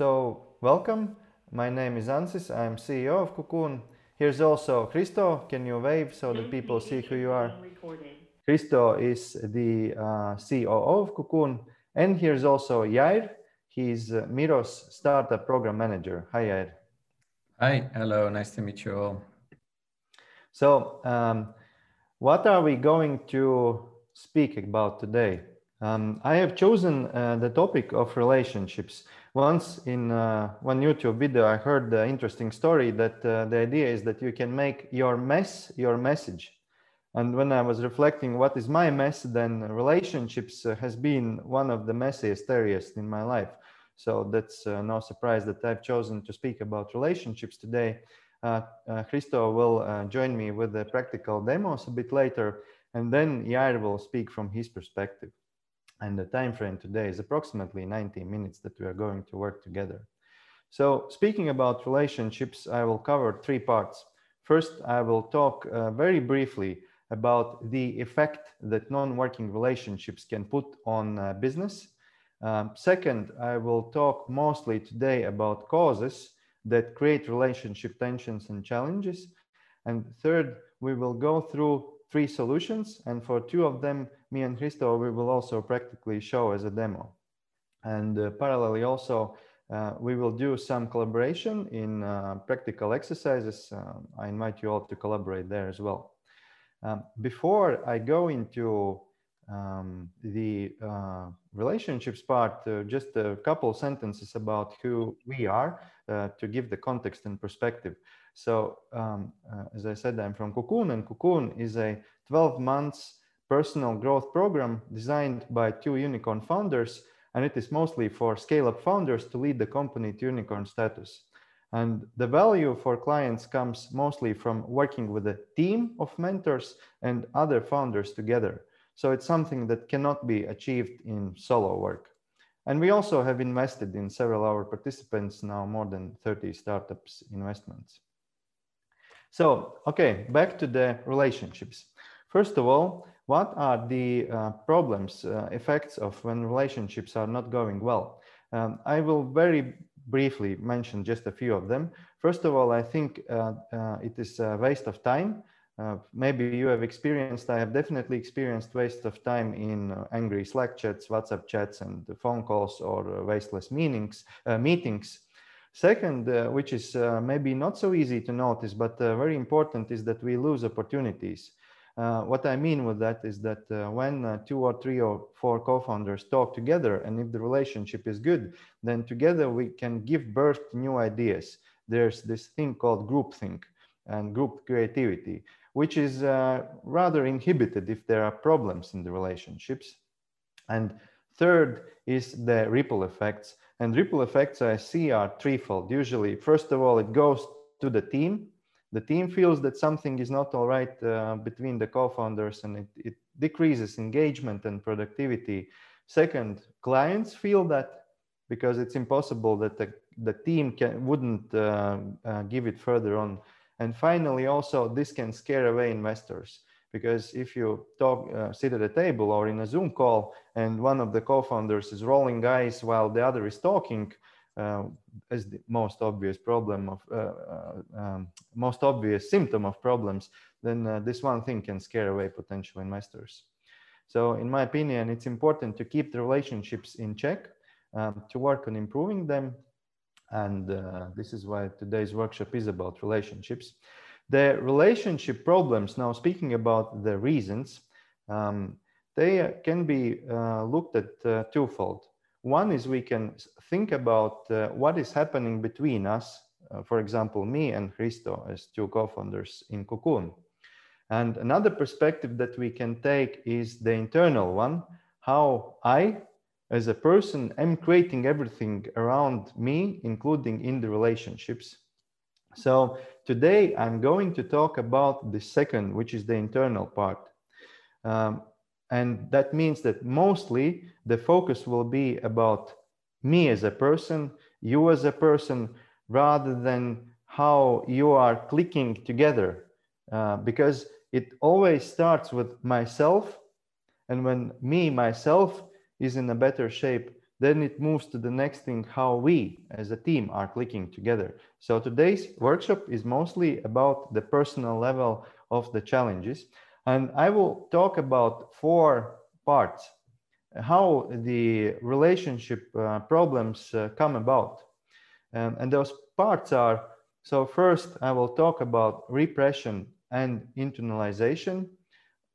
so welcome. My name is Ansis. I'm CEO of Cocoon. Here's also Christo. Can you wave so that people see who you are? Christo is the uh, COO of Cocoon. And here's also Jair. He's uh, Miro's startup program manager. Hi, Jair. Hi, hello. Nice to meet you all. So, um, what are we going to speak about today? Um, I have chosen uh, the topic of relationships. Once in uh, one YouTube video, I heard the interesting story that uh, the idea is that you can make your mess your message. And when I was reflecting what is my mess, then relationships uh, has been one of the messiest areas in my life. So that's uh, no surprise that I've chosen to speak about relationships today. Uh, Christo will join me with the practical demos a bit later, and then Jair will speak from his perspective and the time frame today is approximately 90 minutes that we are going to work together. So speaking about relationships, I will cover three parts. First, I will talk uh, very briefly about the effect that non-working relationships can put on uh, business. Um, second, I will talk mostly today about causes that create relationship tensions and challenges. And third, we will go through three solutions. And for two of them, me and Christo, we will also practically show as a demo. And uh, parallelly also, uh, we will do some collaboration in uh, practical exercises. Um, I invite you all to collaborate there as well. Um, before I go into um, the uh, relationships part, uh, just a couple sentences about who we are uh, to give the context and perspective. So, um, as I said, I'm from Cocoon, and Cocoon is a 12 months personal growth program designed by two unicorn founders, and it is mostly for scale up founders to lead the company to unicorn status. And the value for clients comes mostly from working with a team of mentors and other founders together. So it's something that cannot be achieved in solo work. And we also have invested in several of our participants now more than 30 startups investments. So, okay, back to the relationships. First of all, what are the uh, problems, uh, effects of when relationships are not going well? Um, I will very briefly mention just a few of them. First of all, I think uh, uh it is a waste of time. Uh, maybe you have experienced, I have definitely experienced waste of time in uh, angry Slack chats, WhatsApp chats, and phone calls or wasteless meetings. meetings. Second, which is maybe not so easy to notice, but very important, is that we lose opportunities. Uh, what I mean with that is that uh, when uh, two or three or four co-founders talk together, and if the relationship is good, then together we can give birth to new ideas. There's this thing called groupthink and group creativity, which is uh, rather inhibited if there are problems in the relationships. And third is the ripple effects. And ripple effects I see are threefold. Usually, first of all, it goes to the team the team feels that something is not all right uh, between the co-founders and it, it, decreases engagement and productivity. Second clients feel that because it's impossible that the, the team can, wouldn't uh, uh, give it further on. And finally also this can scare away investors because if you talk uh, sit at a table or in a zoom call and one of the co-founders is rolling eyes while the other is talking as the most obvious problem of uh, uh, um, most obvious symptom of problems, then this one thing can scare away potential investors. So in my opinion, it's important to keep the relationships in check, um, to work on improving them. And uh, this is why today's workshop is about relationships. The relationship problems, now speaking about the reasons, um, they can be uh, looked at uh, twofold. One is we can think about uh, what is happening between us, uh, for example, me and Christo as two co-founders in Cocoon. And another perspective that we can take is the internal one, how I, as a person, am creating everything around me, including in the relationships. So today I'm going to talk about the second, which is the internal part. Um, and that means that mostly the focus will be about me as a person, you as a person, rather than how you are clicking together. Uh, because it always starts with myself. And when me, myself, is in a better shape, then it moves to the next thing how we as a team are clicking together so today's workshop is mostly about the personal level of the challenges and i will talk about four parts how the relationship uh, problems uh, come about um, and those parts are so first i will talk about repression and internalization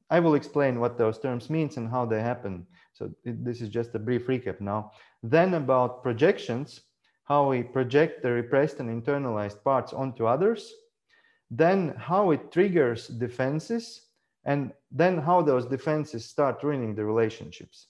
i will explain what those terms means and how they happen so this is just a brief recap now. Then about projections, how we project the repressed and internalized parts onto others. Then how it triggers defenses and then how those defenses start ruining the relationships.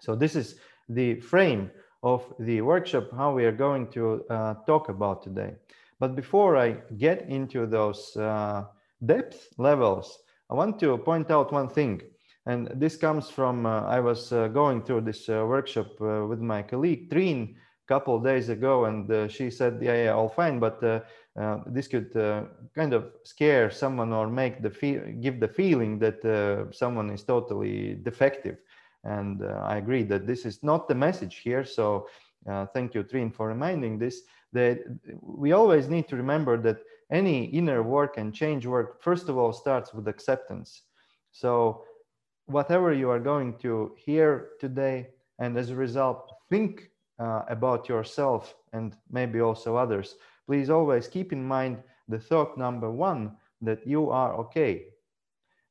So this is the frame of the workshop, how we are going to uh, talk about today. But before I get into those uh, depth levels, I want to point out one thing. And this comes from, uh, I was uh, going through this uh, workshop uh, with my colleague Trine couple days ago, and uh, she said, yeah, yeah, all fine, but uh, uh this could uh, kind of scare someone or make the feel, give the feeling that uh, someone is totally defective. And I agree that this is not the message here. So thank you, Trine, for reminding this, that we always need to remember that any inner work and change work, first of all, starts with acceptance. So whatever you are going to hear today, and as a result, think uh, about yourself and maybe also others, please always keep in mind the thought number one that you are okay.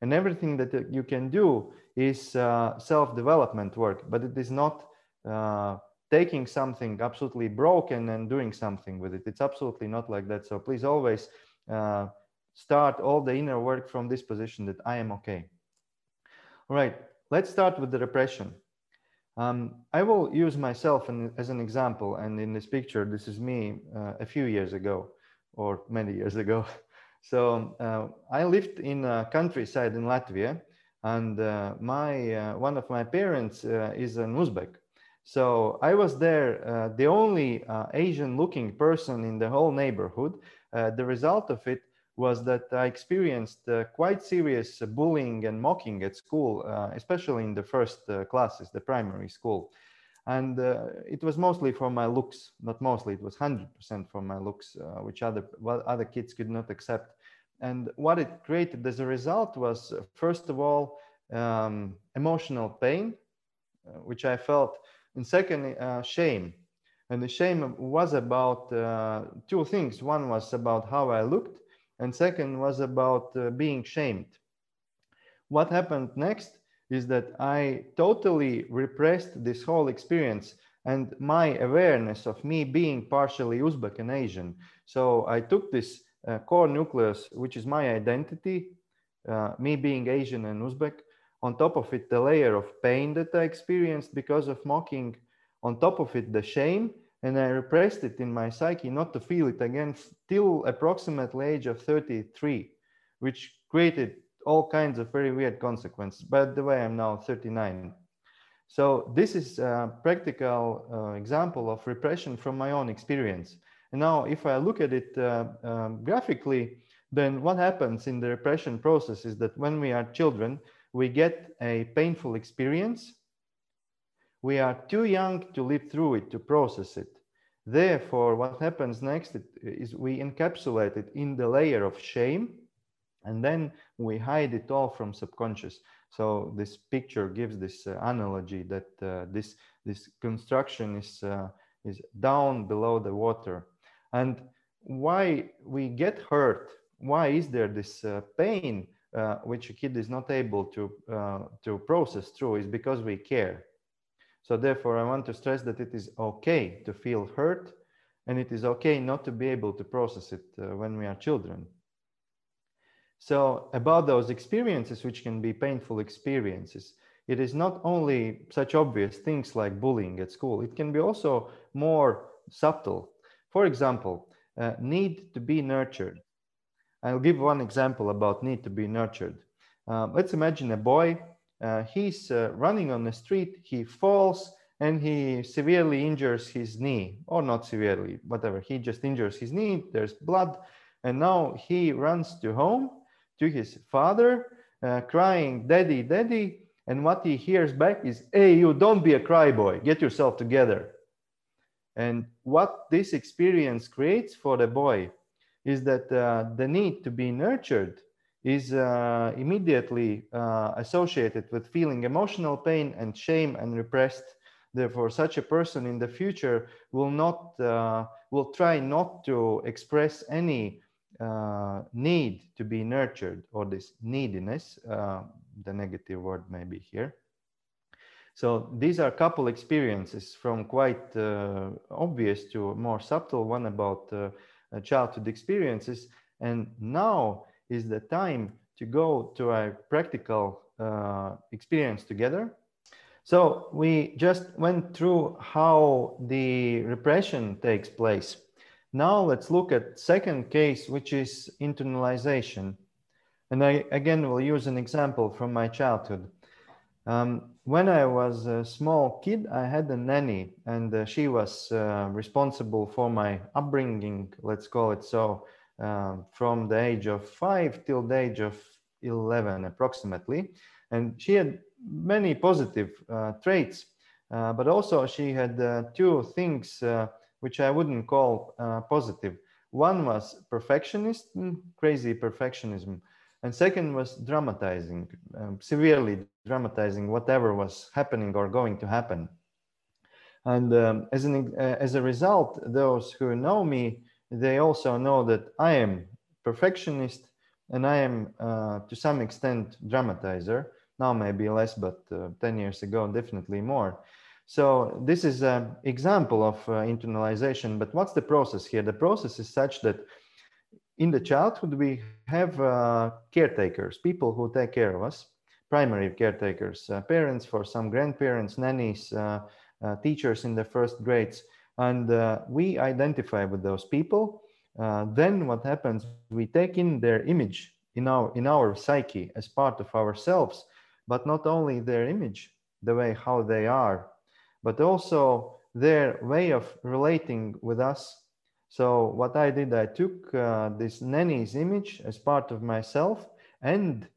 And everything that you can do is uh, self development work, but it is not uh, taking something absolutely broken and doing something with it. It's absolutely not like that. So please always uh, start all the inner work from this position that I am okay. All right, let's start with the repression. Um, I will use myself in, as an example. And in this picture, this is me uh, a few years ago or many years ago. So uh, I lived in a countryside in Latvia and uh, my uh, one of my parents uh, is an Uzbek. So I was there, uh, the only Asian looking person in the whole neighborhood. the result of it was that I experienced uh, quite serious bullying and mocking at school, uh, especially in the first uh, classes, the primary school. And uh, it was mostly for my looks, not mostly, it was 100% for my looks, uh, which other, other kids could not accept. And what it created as a result was, uh, first of all, um, emotional pain, which I felt, and second, shame. And the shame was about two things. One was about how I looked, and second was about uh, being shamed. What happened next is that I totally repressed this whole experience and my awareness of me being partially Uzbek and Asian. So I took this uh, core nucleus, which is my identity, uh, me being Asian and Uzbek, on top of it, the layer of pain that I experienced because of mocking, on top of it, the shame, and I repressed it in my psyche not to feel it again till approximately age of 33, which created all kinds of very weird consequences. By the way, I'm now 39. So this is a practical uh, example of repression from my own experience. And now if I look at it uh, um, graphically, then what happens in the repression process is that when we are children, we get a painful experience we are too young to live through it, to process it. Therefore, what happens next is we encapsulate it in the layer of shame, and then we hide it all from subconscious. So this picture gives this uh, analogy that uh, this this construction is uh, is down below the water, and why we get hurt? Why is there this uh, pain uh, which a kid is not able to uh, to process through? Is because we care so therefore, I want to stress that it is okay to feel hurt and it is okay not to be able to process it uh, when we are children. So about those experiences, which can be painful experiences, it is not only such obvious things like bullying at school, it can be also more subtle. For example, uh, need to be nurtured. I'll give one example about need to be nurtured. Uh, let's imagine a boy uh, he's uh, running on the street, he falls and he severely injures his knee, or not severely, whatever. He just injures his knee, there's blood, and now he runs to home to his father, uh, crying, Daddy, Daddy. And what he hears back is, hey, you don't be a cryboy, get yourself together. And what this experience creates for the boy is that uh, the need to be nurtured is uh, immediately uh, associated with feeling emotional pain and shame and repressed. Therefore, such a person in the future will not uh, will try not to express any uh, need to be nurtured or this neediness. Uh, the negative word maybe here. So these are couple experiences from quite uh, obvious to more subtle one about childhood experiences. And now is the time to go to a practical uh, experience together. So we just went through how the repression takes place. Now let's look at second case, which is internalization. And I again will use an example from my childhood. Um, when I was a small kid, I had a nanny, and uh, she was uh, responsible for my upbringing, let's call it so, uh, from the age of five till the age of 11, approximately. And she had many positive uh, traits, uh, but also she had uh, two things which I wouldn't call positive. One was perfectionist, crazy perfectionism, and second was dramatizing um, severely dramatizing whatever was happening or going to happen and um, as an uh, as a result those who know me they also know that i am perfectionist and i am uh, to some extent dramatizer. Now maybe less but uh, 10 years ago definitely more. So this is an example of uh, internalization but what's the process here? The process is such that in the childhood, we have uh, caretakers, people who take care of us, primary caretakers, uh, parents for some grandparents, nannies, uh, teachers in the first grades. And uh, we identify with those people. Uh, then what happens, we take in their image in our, in our psyche as part of ourselves, but not only their image, the way how they are, but also their way of relating with us so what I did, I took uh, this nanny's image as part of myself and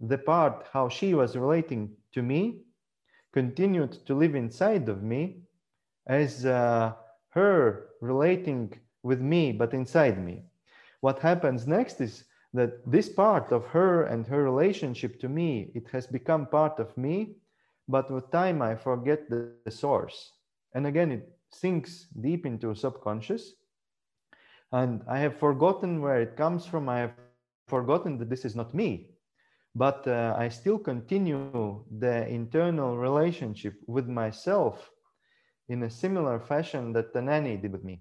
the part how she was relating to me continued to live inside of me as uh, her relating with me, but inside me. What happens next is that this part of her and her relationship to me, it has become part of me, but with time I forget the, the source. And again, it sinks deep into subconscious and I have forgotten where it comes from. I have forgotten that this is not me, but uh, I still continue the internal relationship with myself in a similar fashion that the nanny did with me.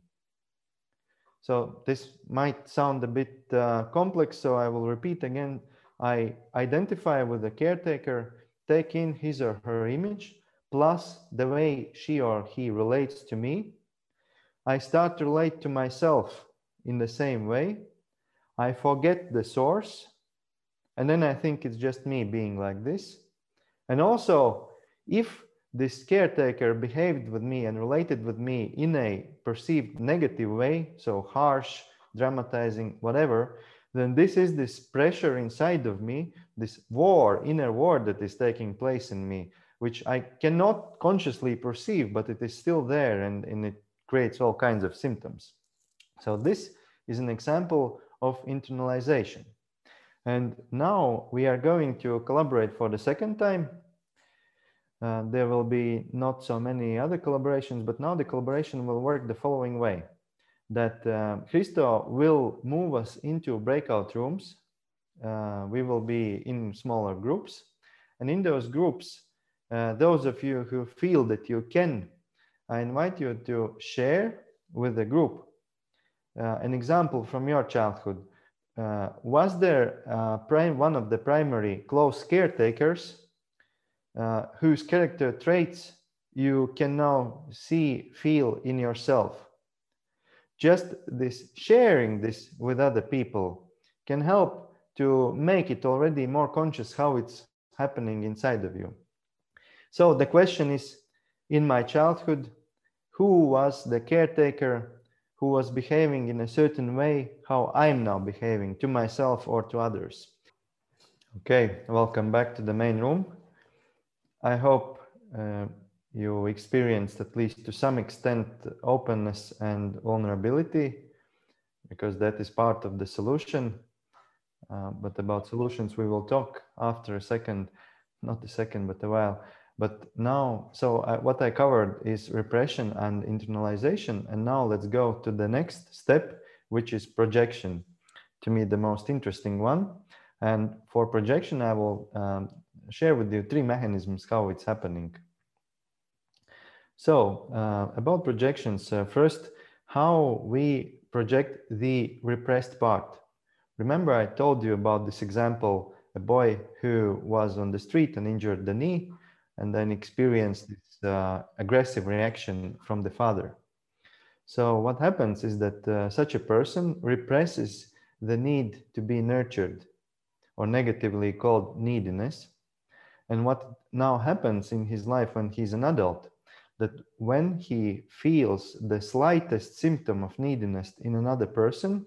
So this might sound a bit uh, complex, so I will repeat again. I identify with the caretaker, take in his or her image, plus the way she or he relates to me. I start to relate to myself in the same way. I forget the source. And then I think it's just me being like this. And also, if this caretaker behaved with me and related with me in a perceived negative way, so harsh, dramatizing, whatever, then this is this pressure inside of me, this war, inner war that is taking place in me, which I cannot consciously perceive, but it is still there and, and it creates all kinds of symptoms. So this is an example of internalization. And now we are going to collaborate for the second time. Uh, there will be not so many other collaborations, but now the collaboration will work the following way. That uh, Christo will move us into breakout rooms. Uh, we will be in smaller groups. And in those groups, uh, those of you who feel that you can, I invite you to share with the group uh, an example from your childhood. Uh, was there one of the primary close caretakers uh, whose character traits you can now see, feel in yourself? Just this sharing this with other people can help to make it already more conscious how it's happening inside of you. So the question is in my childhood, who was the caretaker who was behaving in a certain way, how I'm now behaving to myself or to others. Okay, welcome back to the main room. I hope uh, you experienced at least to some extent openness and vulnerability because that is part of the solution. Uh, but about solutions, we will talk after a second, not a second, but a while. But now, so I, what I covered is repression and internalization. And now let's go to the next step, which is projection. To me, the most interesting one. And for projection, I will um, share with you three mechanisms how it's happening. So uh, about projections, uh, first, how we project the repressed part. Remember I told you about this example, a boy who was on the street and injured the knee and then experienced this uh, aggressive reaction from the father. So what happens is that uh, such a person represses the need to be nurtured or negatively called neediness. And what now happens in his life when he's an adult, that when he feels the slightest symptom of neediness in another person,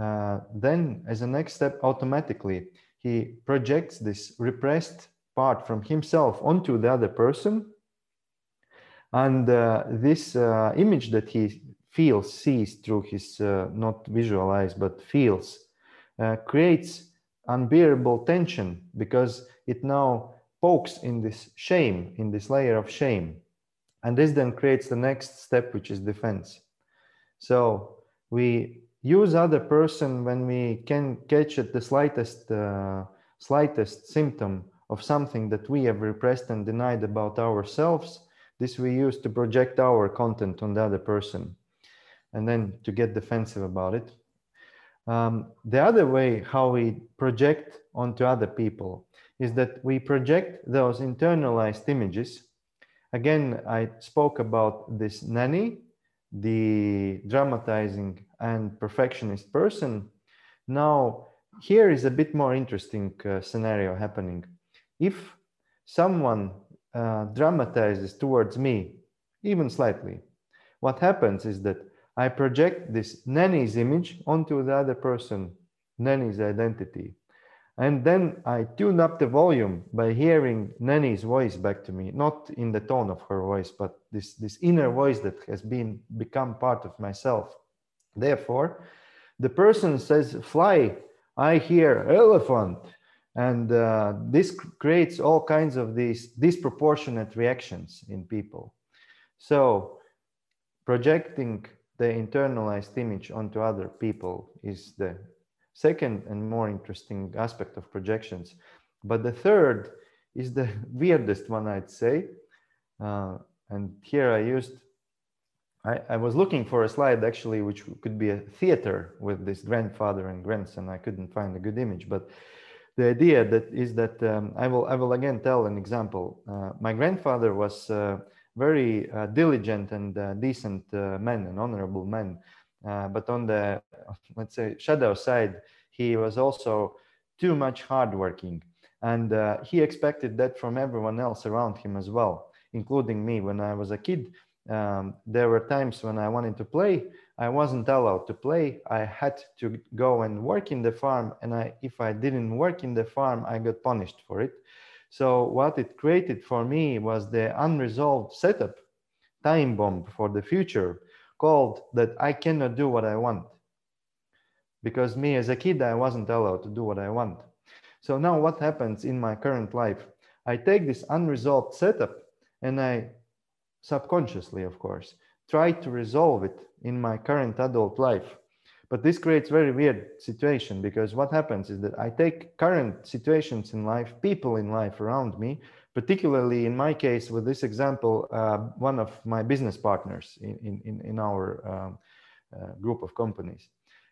uh, then as a next step, automatically he projects this repressed part from himself onto the other person. And uh, this uh, image that he feels, sees through his, uh, not visualize, but feels, uh, creates unbearable tension because it now pokes in this shame, in this layer of shame. And this then creates the next step, which is defense. So we use other person when we can catch at the slightest, uh, slightest symptom of something that we have repressed and denied about ourselves. This we use to project our content on the other person and then to get defensive about it. Um, the other way how we project onto other people is that we project those internalized images. Again, I spoke about this nanny, the dramatizing and perfectionist person. Now, here is a bit more interesting uh, scenario happening. If someone uh, dramatizes towards me, even slightly, what happens is that I project this nanny's image onto the other person, nanny's identity. And then I tune up the volume by hearing Nanny's voice back to me, not in the tone of her voice, but this, this inner voice that has been become part of myself. Therefore, the person says, fly, I hear elephant. And uh, this creates all kinds of these disproportionate reactions in people. So projecting the internalized image onto other people is the second and more interesting aspect of projections. But the third is the weirdest one, I'd say. Uh, and here I used, I, I, was looking for a slide actually, which could be a theater with this grandfather and grandson. I couldn't find a good image, but the idea that is that um, I will I will again tell an example. Uh, my grandfather was uh, very uh, diligent and uh, decent uh, man, an honorable man. but on the, let's say, shadow side, he was also too much hardworking. And he expected that from everyone else around him as well, including me. When I was a kid, um, there were times when I wanted to play, I wasn't allowed to play. I had to go and work in the farm, and I, if I didn't work in the farm, I got punished for it. So what it created for me was the unresolved setup, time bomb for the future, called that I cannot do what I want. Because me as a kid, I wasn't allowed to do what I want. So now what happens in my current life? I take this unresolved setup and I subconsciously, of course, try to resolve it in my current adult life. But this creates very weird situation because what happens is that I take current situations in life, people in life around me, particularly in my case with this example, uh, one of my business partners in, in, in our um, uh, group of companies.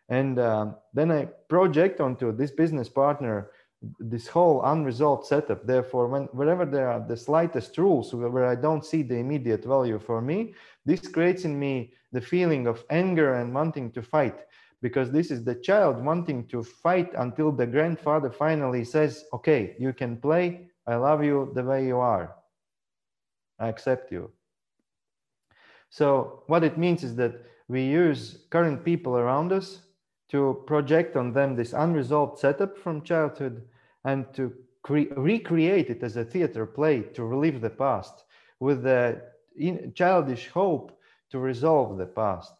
And um, then I project onto this business partner this whole unresolved setup. Therefore, when wherever there are the slightest rules where I don't see the immediate value for me, this creates in me the feeling of anger and wanting to fight because this is the child wanting to fight until the grandfather finally says, okay, you can play. I love you the way you are. I accept you. So what it means is that we use current people around us to project on them this unresolved setup from childhood and to recreate it as a theater play to relive the past with the childish hope to resolve the past.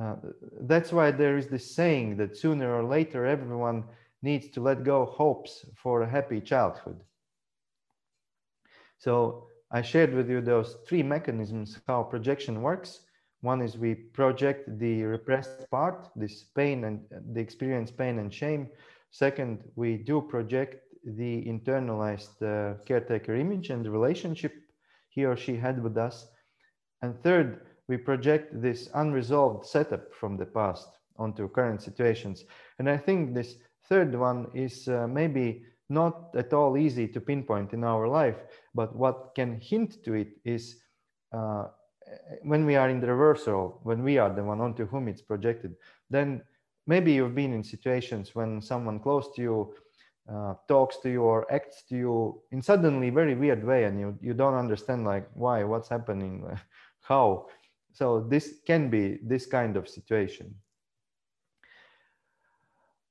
Uh, that's why there is this saying that sooner or later everyone needs to let go hopes for a happy childhood. So I shared with you those three mechanisms how projection works. One is we project the repressed part, this pain and the experience pain and shame. Second, we do project the internalized uh, caretaker image and the relationship he or she had with us. And third, we project this unresolved setup from the past onto current situations. And I think this third one is uh, maybe not at all easy to pinpoint in our life, but what can hint to it is uh, when we are in the reversal, when we are the one onto whom it's projected, then maybe you've been in situations when someone close to you uh, talks to you or acts to you in suddenly very weird way and you, you don't understand like why what's happening how so this can be this kind of situation.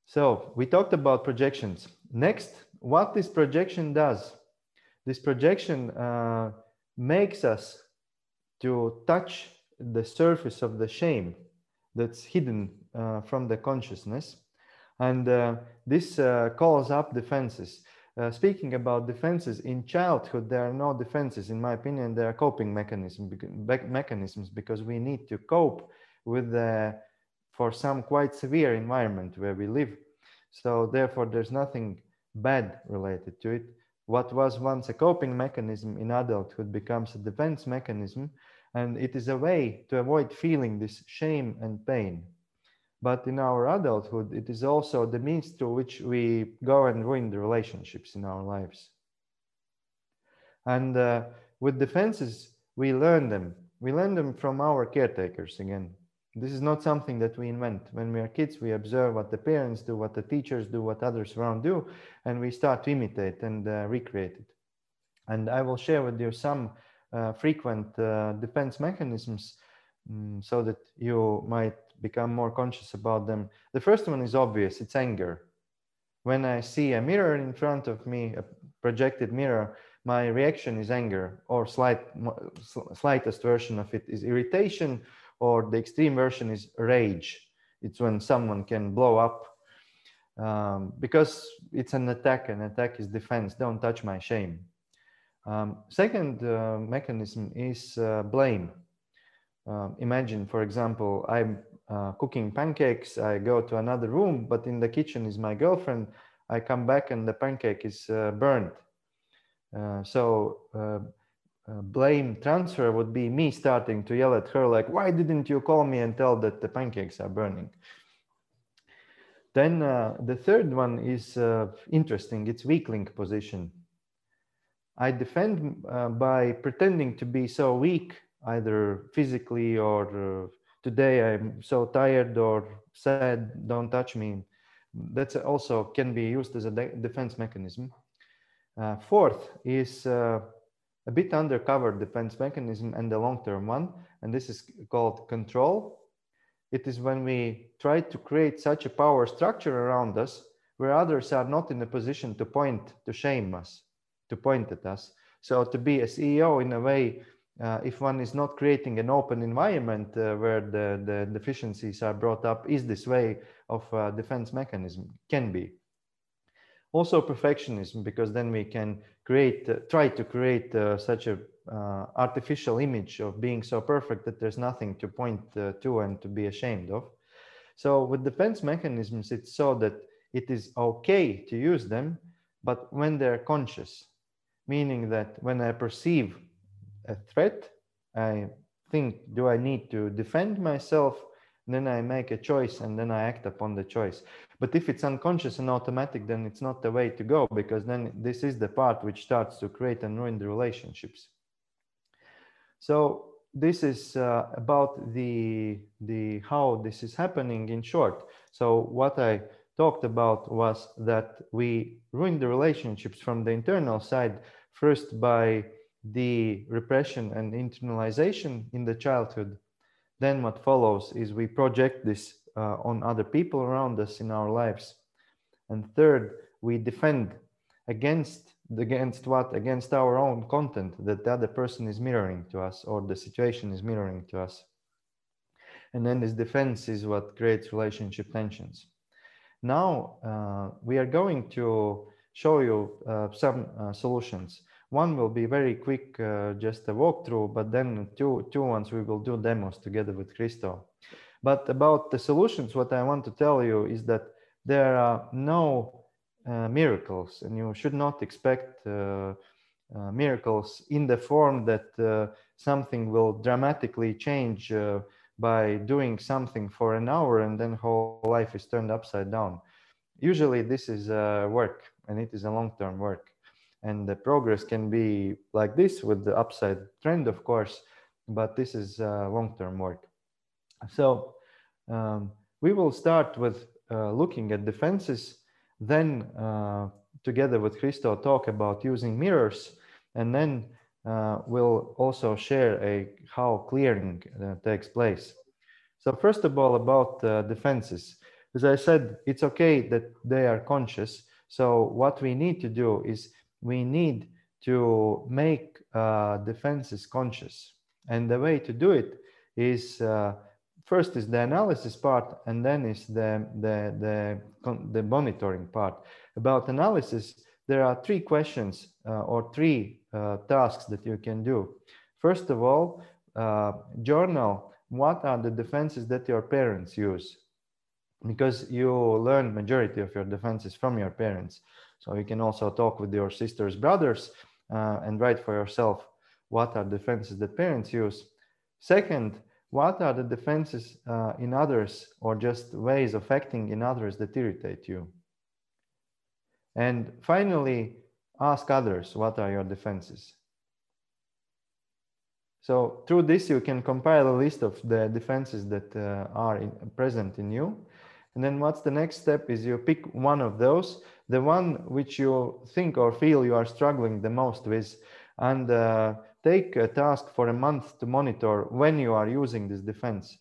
So we talked about projections. Next what this projection does? This projection uh, makes us to touch the surface of the shame that's hidden uh, from the consciousness. And uh, this uh, calls up defenses. Uh, speaking about defenses, in childhood, there are no defenses. In my opinion, there are coping mechanism, mechanisms because we need to cope with the, for some quite severe environment where we live. So therefore, there's nothing bad related to it. What was once a coping mechanism in adulthood becomes a defense mechanism, and it is a way to avoid feeling this shame and pain. But in our adulthood, it is also the means through which we go and ruin the relationships in our lives. And uh, with defenses, we learn them. We learn them from our caretakers again. This is not something that we invent. When we are kids, we observe what the parents do, what the teachers do, what others around do, and we start to imitate and uh, recreate it. And I will share with you some uh, frequent uh, defense mechanisms um, so that you might become more conscious about them. The first one is obvious it's anger. When I see a mirror in front of me, a projected mirror, my reaction is anger, or slight, slightest version of it is irritation, or the extreme version is rage. It's when someone can blow up um, because it's an attack. An attack is defense. Don't touch my shame. Um, second uh, mechanism is uh, blame. Uh, imagine, for example, I'm uh, cooking pancakes. I go to another room, but in the kitchen is my girlfriend. I come back and the pancake is uh, burned. Uh, so uh, uh, blame transfer would be me starting to yell at her like, "Why didn't you call me and tell that the pancakes are burning?" Then the third one is interesting. It's weakling position. I defend by pretending to be so weak, either physically or today I'm so tired or sad, don't touch me. That also can be used as a de defense mechanism. Uh, fourth is uh, a bit undercover defense mechanism and the long-term one, and this is called control. It is when we try to create such a power structure around us where others are not in a position to point, to shame us, to point at us. So to be a CEO in a way uh, if one is not creating an open environment uh, where the, the deficiencies are brought up, is this way of uh, defense mechanism? Can be. Also perfectionism, because then we can create, uh, try to create uh, such a uh, artificial image of being so perfect that there's nothing to point to and to be ashamed of. So with defense mechanisms, it's so that it is okay to use them, but when they're conscious, meaning that when I perceive a threat, I think, do I need to defend myself? then I make a choice and then I act upon the choice. But if it's unconscious and automatic, then it's not the way to go because then this is the part which starts to create and ruin the relationships. So this is uh, about the the how this is happening in short. So what I talked about was that we ruin the relationships from the internal side first by the repression and internalization in the childhood, then what follows is we project this uh, on other people around us in our lives. And third, we defend against against what? Against our own content that the other person is mirroring to us or the situation is mirroring to us. And then this defense is what creates relationship tensions. Now uh, we are going to show you uh, some uh, solutions one will be very quick uh, just a walkthrough but then two two ones we will do demos together with christo but about the solutions what i want to tell you is that there are no uh, miracles, and you should not expect uh, uh, miracles in the form that something will dramatically change by doing something for an hour and then whole life is turned upside down. Usually, this is work, and it is a long-term work and the progress can be like this with the upside trend of course but this is uh, long-term work so um, we will start with uh, looking at defenses then uh, together with Christo talk about using mirrors and then uh, we'll also share a how clearing uh, takes place. So first of all about uh, defenses, as I said, it's okay that they are conscious. So what we need to do is we need to make uh, defenses conscious. And the way to do it is uh, first is the analysis part and then is the, the, the, the monitoring part. About analysis, there are three questions uh, or three uh, tasks that you can do. First of all, uh, journal what are the defenses that your parents use because you learn majority of your defenses from your parents so you can also talk with your sisters brothers uh, and write for yourself what are defenses that parents use second what are the defenses uh, in others or just ways of acting in others that irritate you? And finally, ask others what are your defenses. So through this, you can compile a list of the defenses that uh, are in, present in you. And then what's the next step is you pick one of those, the one which you think or feel you are struggling the most with, and uh, take a task for a month to monitor when you are using this defense.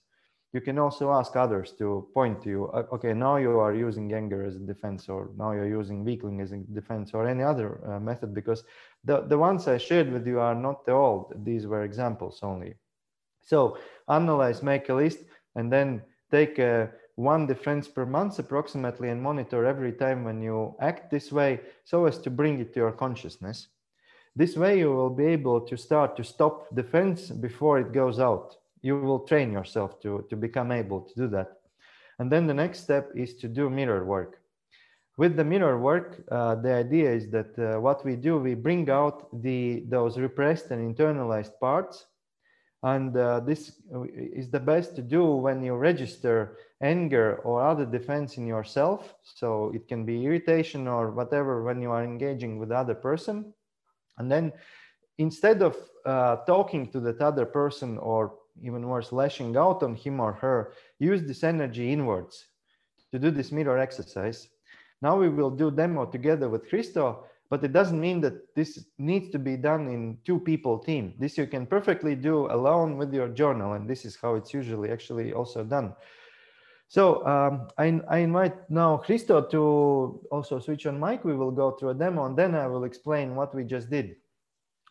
You can also ask others to point to you, okay, now you are using anger as a defense, or now you're using weakling as a defense, or any other uh, method, because the, the ones I shared with you are not the old, these were examples only. So analyze, make a list, and then take a, one defense per month approximately and monitor every time when you act this way so as to bring it to your consciousness. This way you will be able to start to stop the fence before it goes out. You will train yourself to, to become able to do that. And then the next step is to do mirror work. With the mirror work, uh, the idea is that uh, what we do, we bring out the those repressed and internalized parts. And uh, this is the best to do when you register anger or other defense in yourself. So it can be irritation or whatever when you are engaging with other person. And then instead of uh, talking to that other person or even worse, lashing out on him or her, use this energy inwards to do this mirror exercise. Now we will do demo together with Christo, but it doesn't mean that this needs to be done in two people team. This you can perfectly do alone with your journal, and this is how it's usually actually also done. So um, I, I, invite now Christo to also switch on mic. We will go through a demo and then I will explain what we just did.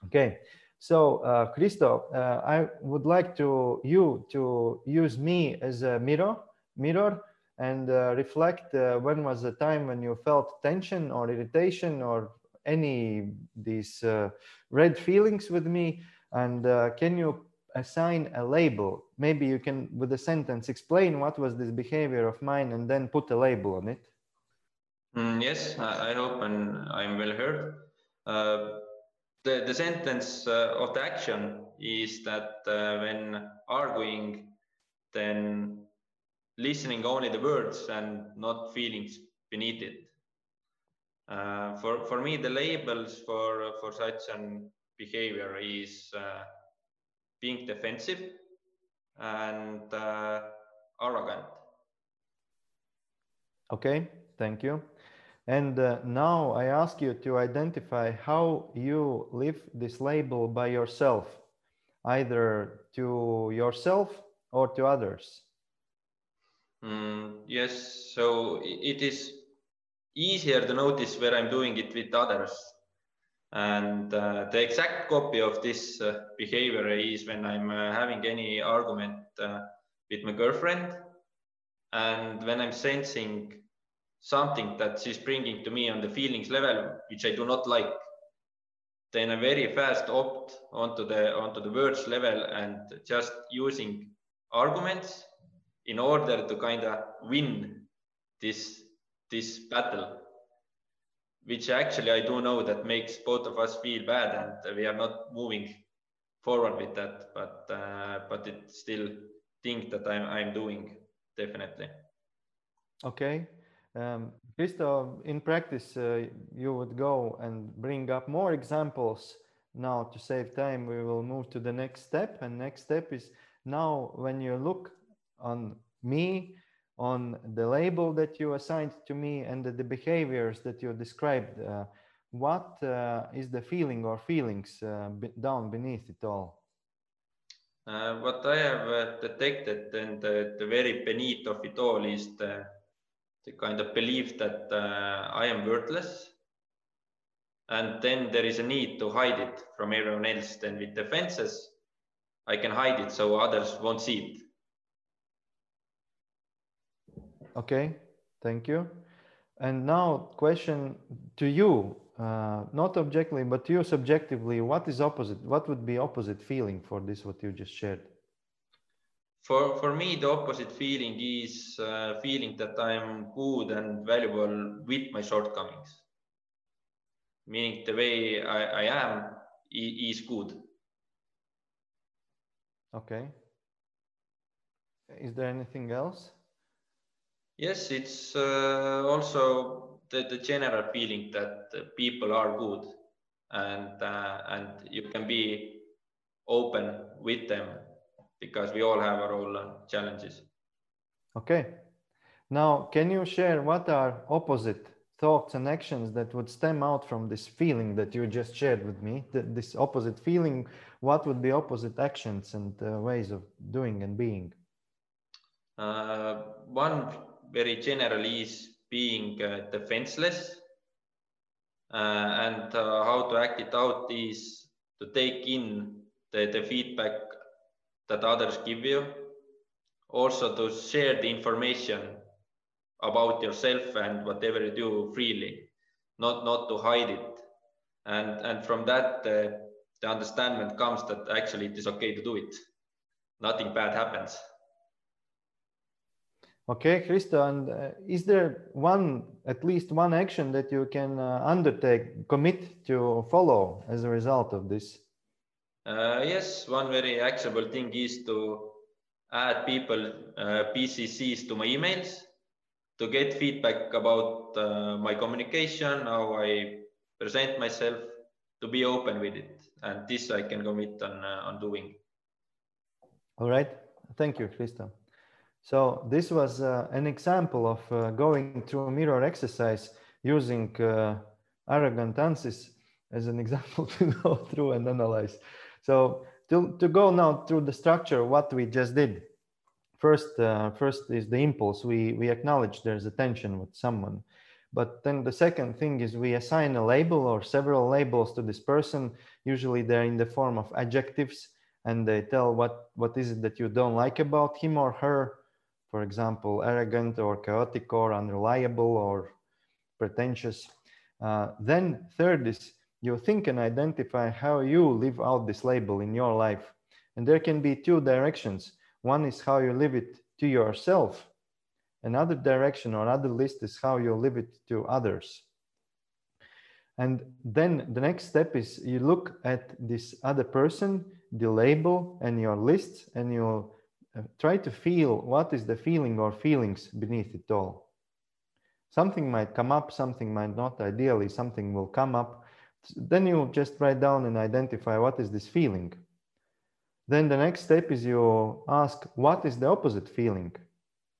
Okay, so uh, Christo, uh, I would like to you to use me as a mirror, mirror and uh, reflect uh, when was the time when you felt tension or irritation or any these uh, red feelings with me and uh, can you assign a label. Maybe you can, with a sentence, explain what was this behavior of mine and then put a label on it. Mm, yes, I, I, hope and I'm well heard. Uh, the, the sentence uh, of the action is that uh, when arguing, then listening only the words and not feelings beneath it. Uh, for, for me, the labels for, for such an behavior is uh, being defensive and uh, arrogant. Okay, thank you. And uh, now I ask you to identify how you live this label by yourself, either to yourself or to others. Mm, yes, so it is easier to notice where I'm doing it with others. And uh, the exact copy of this uh, behavior is when I'm uh, having any argument uh, with my girlfriend. And when I'm sensing something that she's bringing to me on the feelings level, which I do not like, then I very fast opt onto the onto the words level and just using arguments in order to kind of win this this battle which actually I do know that makes both of us feel bad and we are not moving forward with that but uh, but it's still thing that I'm, I'm doing definitely okay um, in practice, uh, you would go and bring up more examples. Now, to save time, we will move to the next step. And next step is now when you look on me, on the label that you assigned to me, and the, the behaviors that you described, uh, what uh, is the feeling or feelings uh, down beneath it all? Uh, what I have detected and the, the very beneath of it all is the the kind of belief that I am worthless. And then there is a need to hide it from everyone else. Then with defenses, I can hide it so others won't see it. Okay, thank you. And now question to you, uh, not objectively, but to you subjectively, what is opposite? What would be opposite feeling for this, what you just shared? for for me the opposite feeling is uh, feeling that i'm good and valuable with my shortcomings meaning the way i, I am is good okay is there anything else yes it's uh, also the, the general feeling that people are good and uh, and you can be open with them because we all have our own challenges. Okay. Now, can you share what are opposite thoughts and actions that would stem out from this feeling that you just shared with me? this opposite feeling, what would be opposite actions and uh, ways of doing and being? Uh, one very generally is being uh, defenseless. Uh, and uh, how to act it out is to take in the, the feedback that others give you. Also to share the information about yourself and whatever you do freely, not, not to hide it. And, and from that, uh, the understanding comes that actually it is okay to do it. Nothing bad happens. Okay, Krista, and uh, is there one, at least one action that you can uh, undertake, commit to follow as a result of this? Uh, yes, one very actionable thing is to add people uh, PCCs to my emails to get feedback about uh, my communication, how I present myself, to be open with it. And this I can commit on, uh, on doing. All right. Thank you, Krista. So this was uh, an example of uh, going through a mirror exercise using arrogant Ansis as an example to go through and analyze. So to, to go now through the structure, what we just did. First, uh, first is the impulse. We, we acknowledge there's a tension with someone. But then the second thing is we assign a label or several labels to this person. Usually they're in the form of adjectives and they tell what, what is it that you don't like about him or her. For example, arrogant or chaotic or unreliable or pretentious. Uh, then third is you think and identify how you live out this label in your life. And there can be two directions. One is how you live it to yourself. Another direction or other list is how you live it to others. And then the next step is you look at this other person, the label and your list, and you uh, try to feel what is the feeling or feelings beneath it all. Something might come up, something might not. Ideally, something will come up then you just write down and identify what is this feeling. Then the next step is you ask what is the opposite feeling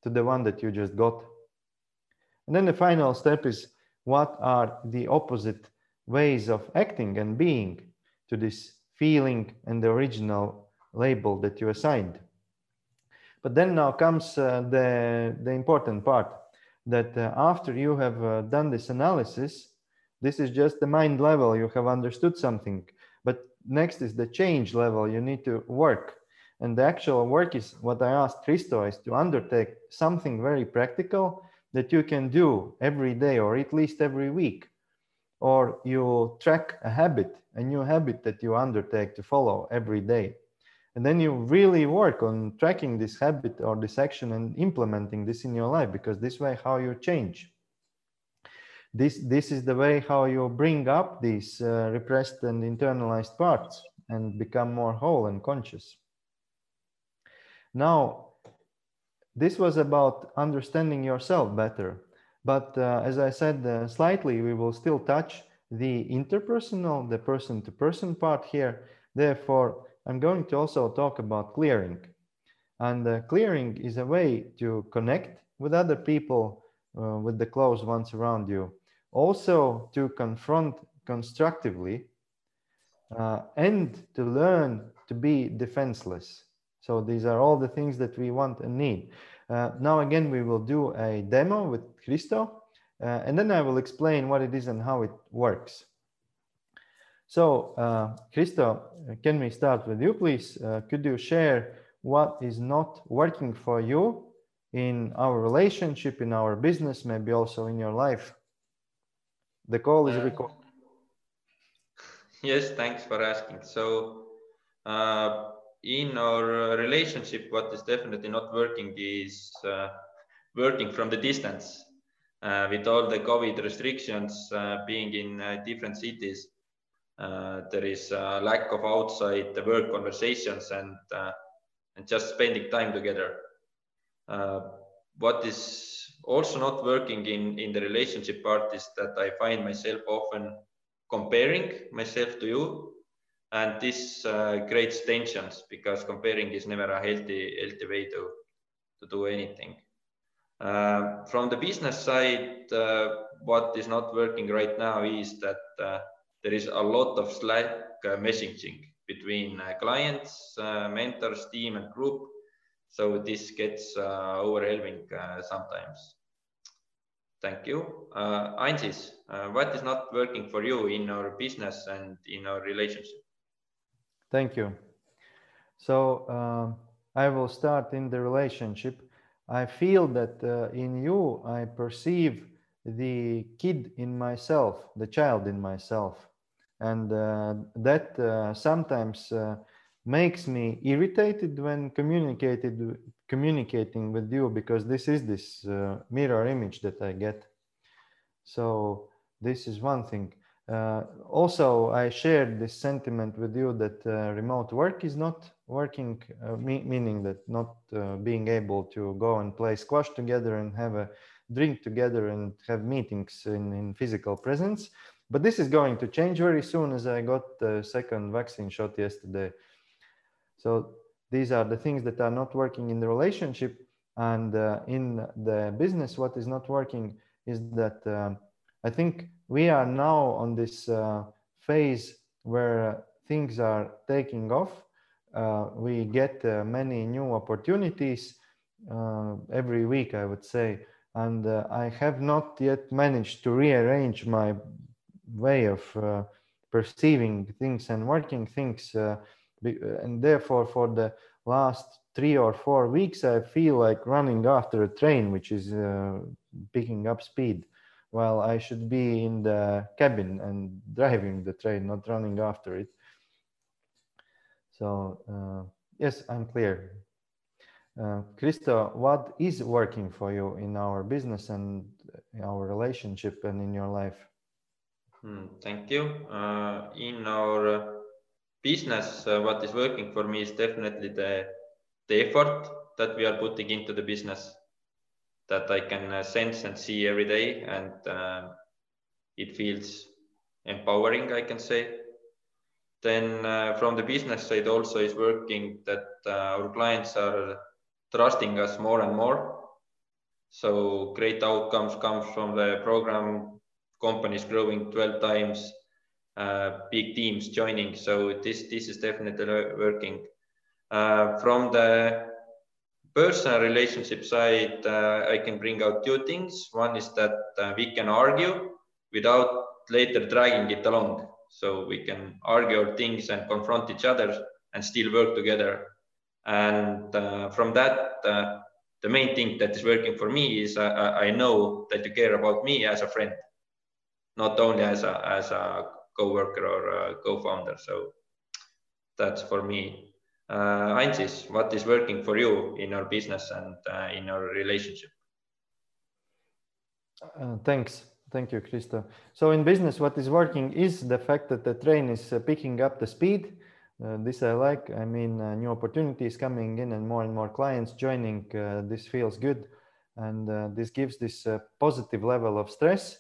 to the one that you just got. And then the final step is what are the opposite ways of acting and being to this feeling and the original label that you assigned. But then now comes uh, the, the important part. that uh, after you have uh, done this analysis, this is just the mind level, you have understood something. But next is the change level, you need to work. And the actual work is what I asked Christo is to undertake something very practical that you can do every day or at least every week. Or you track a habit, a new habit that you undertake to follow every day. And then you really work on tracking this habit or this action and implementing this in your life because this way how you change. This, this is the way how you bring up these uh, repressed and internalized parts and become more whole and conscious. Now, this was about understanding yourself better. But uh, as I said uh, slightly, we will still touch the interpersonal, the person to person part here. Therefore, I'm going to also talk about clearing. And uh, clearing is a way to connect with other people, uh, with the close ones around you. Also to confront constructively uh, and to learn to be defenseless. So these are all the things that we want and need. Uh, now again, we will do a demo with Christo, uh, and then I will explain what it is and how it works. So, uh, Christo, can we start with you, please? Uh, could you share what is not working for you in our relationship, in our business, maybe also in your life? The call is uh, recorded. Yes, thanks for asking. So, uh, in our relationship, what is definitely not working is uh, working from the distance. Uh, with all the COVID restrictions being in different cities, uh, there is a lack of outside work conversations and uh, and just spending time together. Uh, what is also not working in in the relationship part is that I find myself often comparing myself to you, and this uh, creates tensions because comparing is never a healthy healthy way to to do anything. Uh, from the business side, uh, what is not working right now is that there is a lot of Slack uh, messaging between uh, clients, uh, mentors, team, and group. So this gets overwhelming sometimes. Thank you. Uh, uh, what is not working for you in our business and in our relationship? Thank you. So uh, I will start in the relationship. I feel that uh, in you, I perceive the kid in myself, the child in myself and uh, that uh, sometimes uh, makes me irritated when communicated communicating with you because this is this uh, mirror image that I get. So this is one thing. Uh, also, I shared this sentiment with you that uh, remote work is not working, me meaning that not being able to go and play squash together and have a drink together and have meetings in, in physical presence but this is going to change very soon as I got the second vaccine shot yesterday. So these are the things that are not working in the relationship. And uh, in the business, what is not working is that uh, I think we are now on this uh, phase where things are taking off. Uh, we get uh, many new opportunities uh, every week, I would say. And I have not yet managed to rearrange my way of uh, perceiving things and working things uh, and therefore for the last three or four weeks i feel like running after a train which is uh, picking up speed. While i should be in the cabin and driving the train not running after it. So uh, yes i'm clear. Uh, Christo, what is working for you in our business and in our relationship and in your life? Hmm, thank you. Uh, in our uh, business, uh, what is working for me is definitely the, the effort that we are putting into the business that I can uh, sense and see every day. And uh, it feels empowering, I can say. Then uh, from the business side also is working that our clients are trusting us more and more. So great outcomes comes from the program companies growing 12 times, uh, big teams joining. So this this is definitely working. Uh, from the personal relationship side, uh, I can bring out two things. One is that uh, we can argue without later dragging it along. So we can argue our things and confront each other and still work together. And uh, from that, uh, the main thing that is working for me is I know that you care about me as a friend, not only as a as a co-worker or a co-founder. So that's for me uh, what is working for you in our business and uh, in our relationship? Uh, thanks. Thank you, Krista. So in business, what is working is the fact that the train is uh, picking up the speed. Uh, this I like. I mean, uh, new opportunities coming in and more and more clients joining. this feels good. And this gives this positive level of stress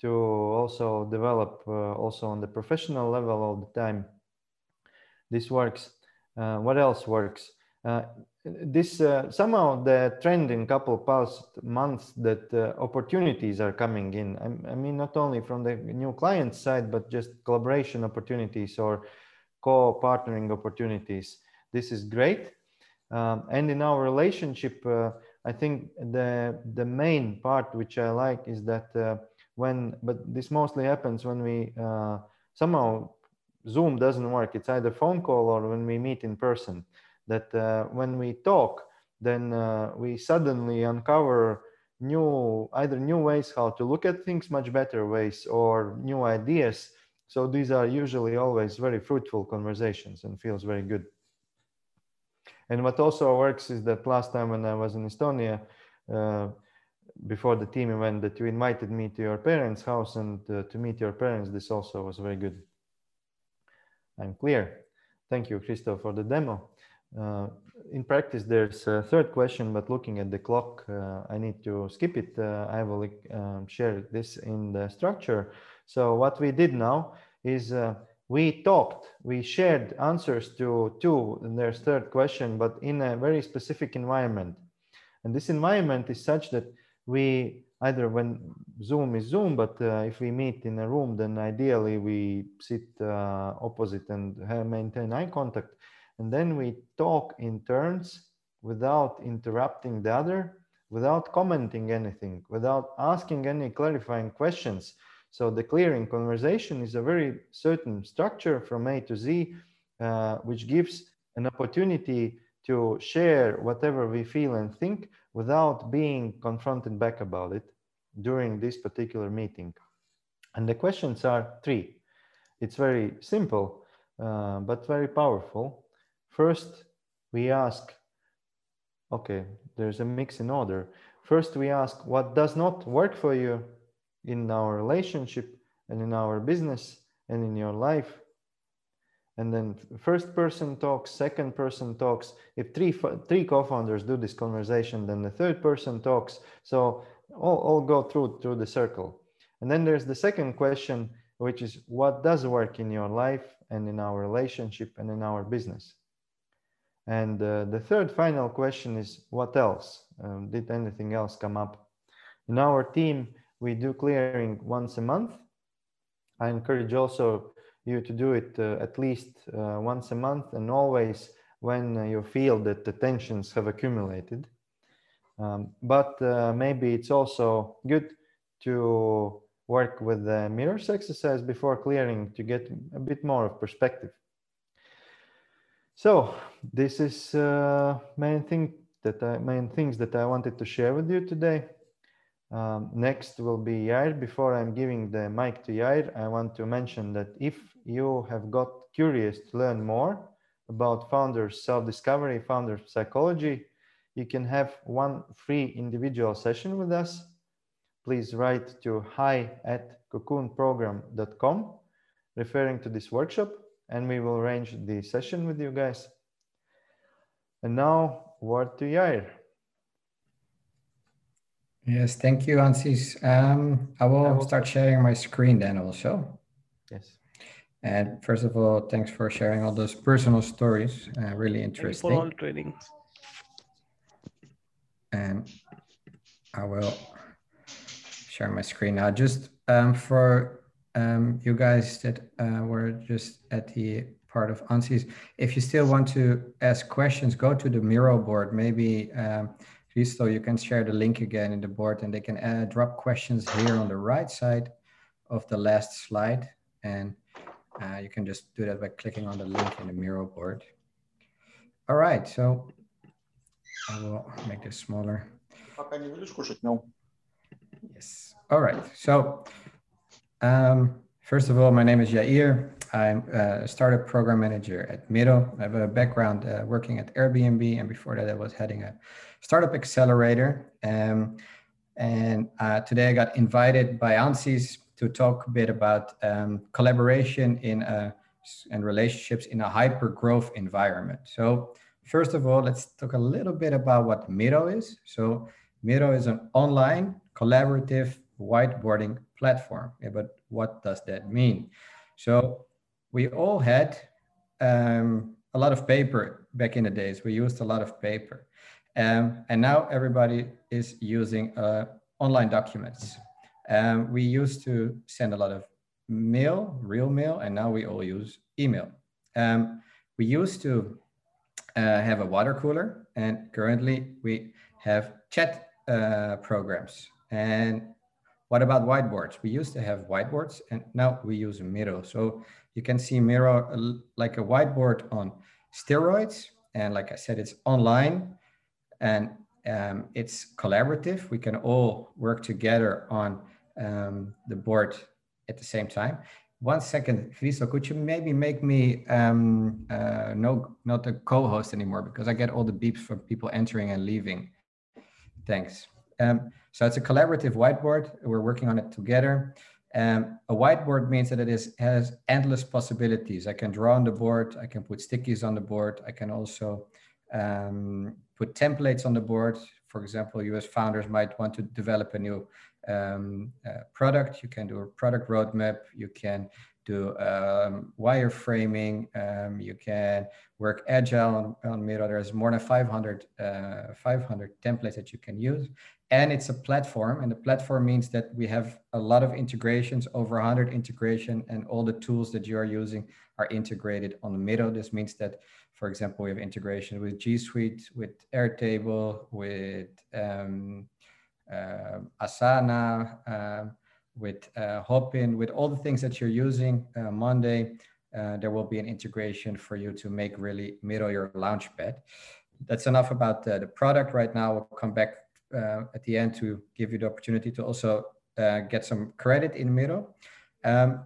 to also develop also on the professional level all the time. This works. Uh, what else works? Uh, this uh, somehow the trend in couple past months that opportunities are coming in. I, I, mean, not only from the new client side, but just collaboration opportunities or co-partnering opportunities. This is great. Um, and in our relationship, uh, I think the the main part which I like is that uh, when, but this mostly happens when we uh, somehow Zoom doesn't work. It's either phone call or when we meet in person. That uh, when we talk, then uh, we suddenly uncover new either new ways how to look at things, much better ways, or new ideas. So these are usually always very fruitful conversations and feels very good. And what also works is that last time when I was in Estonia, uh, before the team event, that you invited me to your parents' house and uh, to meet your parents. This also was very good. I'm clear. Thank you, Christoph, for the demo. Uh, in practice, there's a third question, but looking at the clock, uh, I need to skip it. Uh, I will um, share this in the structure. So what we did now is uh, we talked, we shared answers to two, and there's third question, but in a very specific environment. And this environment is such that we either when Zoom is Zoom, but uh, if we meet in a room, then ideally we sit uh, opposite and maintain eye contact. And then we talk in turns without interrupting the other, without commenting anything, without asking any clarifying questions. So the clearing conversation is a very certain structure from A to Z, uh, which gives an opportunity to share whatever we feel and think without being confronted back about it during this particular meeting. And the questions are three. It's very simple, uh, but very powerful. First, we ask, okay, there's a mix in order. First, we ask what does not work for you in our relationship and in our business and in your life. And then first person talks, second person talks. If three, three co-founders do this conversation, then the third person talks. So all, all go through through the circle. And then there's the second question which is what does work in your life and in our relationship and in our business? And uh, the third final question is what else? Um, did anything else come up? In our team we do clearing once a month. I encourage also you to do it uh, at least uh, once a month and always when uh, you feel that the tensions have accumulated um, but maybe it's also good to work with the mirrors exercise before clearing to get a bit more of perspective. So this is uh, main thing that I, main things that I wanted to share with you today. Um, next will be Yair. Before I'm giving the mic to Yair, I want to mention that if you have got curious to learn more about founders self-discovery, founder psychology, you can have one free individual session with us. Please write to hi at cocoonprogram.com referring to this workshop and we will arrange the session with you guys. And now word to Yair. Yes, thank you, Ansis. Um, I, will I will start sharing my screen then also. Yes. And first of all, thanks for sharing all those personal stories. Uh, really interesting. for all trainings and I will share my screen now. Just um, for um, you guys that uh, were just at the part of Ansis. If you still want to ask questions, go to the Miro board. Maybe um, Risto, you can share the link again in the board and they can uh, drop questions here on the right side of the last slide. And uh, you can just do that by clicking on the link in the Miro board. All right, so I will make this smaller. Yes. All right. So um, first of all, my name is Jair. I'm a startup program manager at Miro. I have a background uh, working at Airbnb, and before that, I was heading a startup accelerator. Um, and uh, today, I got invited by Ansis to talk a bit about um, collaboration in a, and relationships in a hyper growth environment. So, first of all, let's talk a little bit about what Miro is. So, Miro is an online collaborative whiteboarding platform. Yeah, but what does that mean? So we all had um, a lot of paper back in the days. We used a lot of paper. Um, and now everybody is using uh, online documents. Um, we used to send a lot of mail, real mail, and now we all use email. Um, we used to uh, have a water cooler, and currently we have chat uh, programs. And what about whiteboards? We used to have whiteboards and now we use Miro. So you can see Miro like a whiteboard on steroids. And like I said, it's online and um, it's collaborative. We can all work together on um, the board at the same time. One second, Friso, could you maybe make me um, uh, no, not a co-host anymore because I get all the beeps from people entering and leaving. Thanks. Um, so it's a collaborative whiteboard. We're working on it together. Um, a whiteboard means that it is has endless possibilities. I can draw on the board. I can put stickies on the board. I can also um, put templates on the board. For example, as founders might want to develop a new um, uh, product. You can do a product roadmap. You can do um, wireframing. Um, you can work agile on, on Miro. There's more than 500, uh, 500 templates that you can use. And it's a platform. And the platform means that we have a lot of integrations, over 100 integration, and all the tools that you are using are integrated on Miro. This means that, for example, we have integration with G Suite, with Airtable, with um, Asana, um, with uh, Hopin, with all the things that you're using uh, Monday, uh, there will be an integration for you to make really Miro your launchpad. That's enough about the, product right now. We'll come back uh, at the end to give you the opportunity to also uh, get some credit in Miro. Um,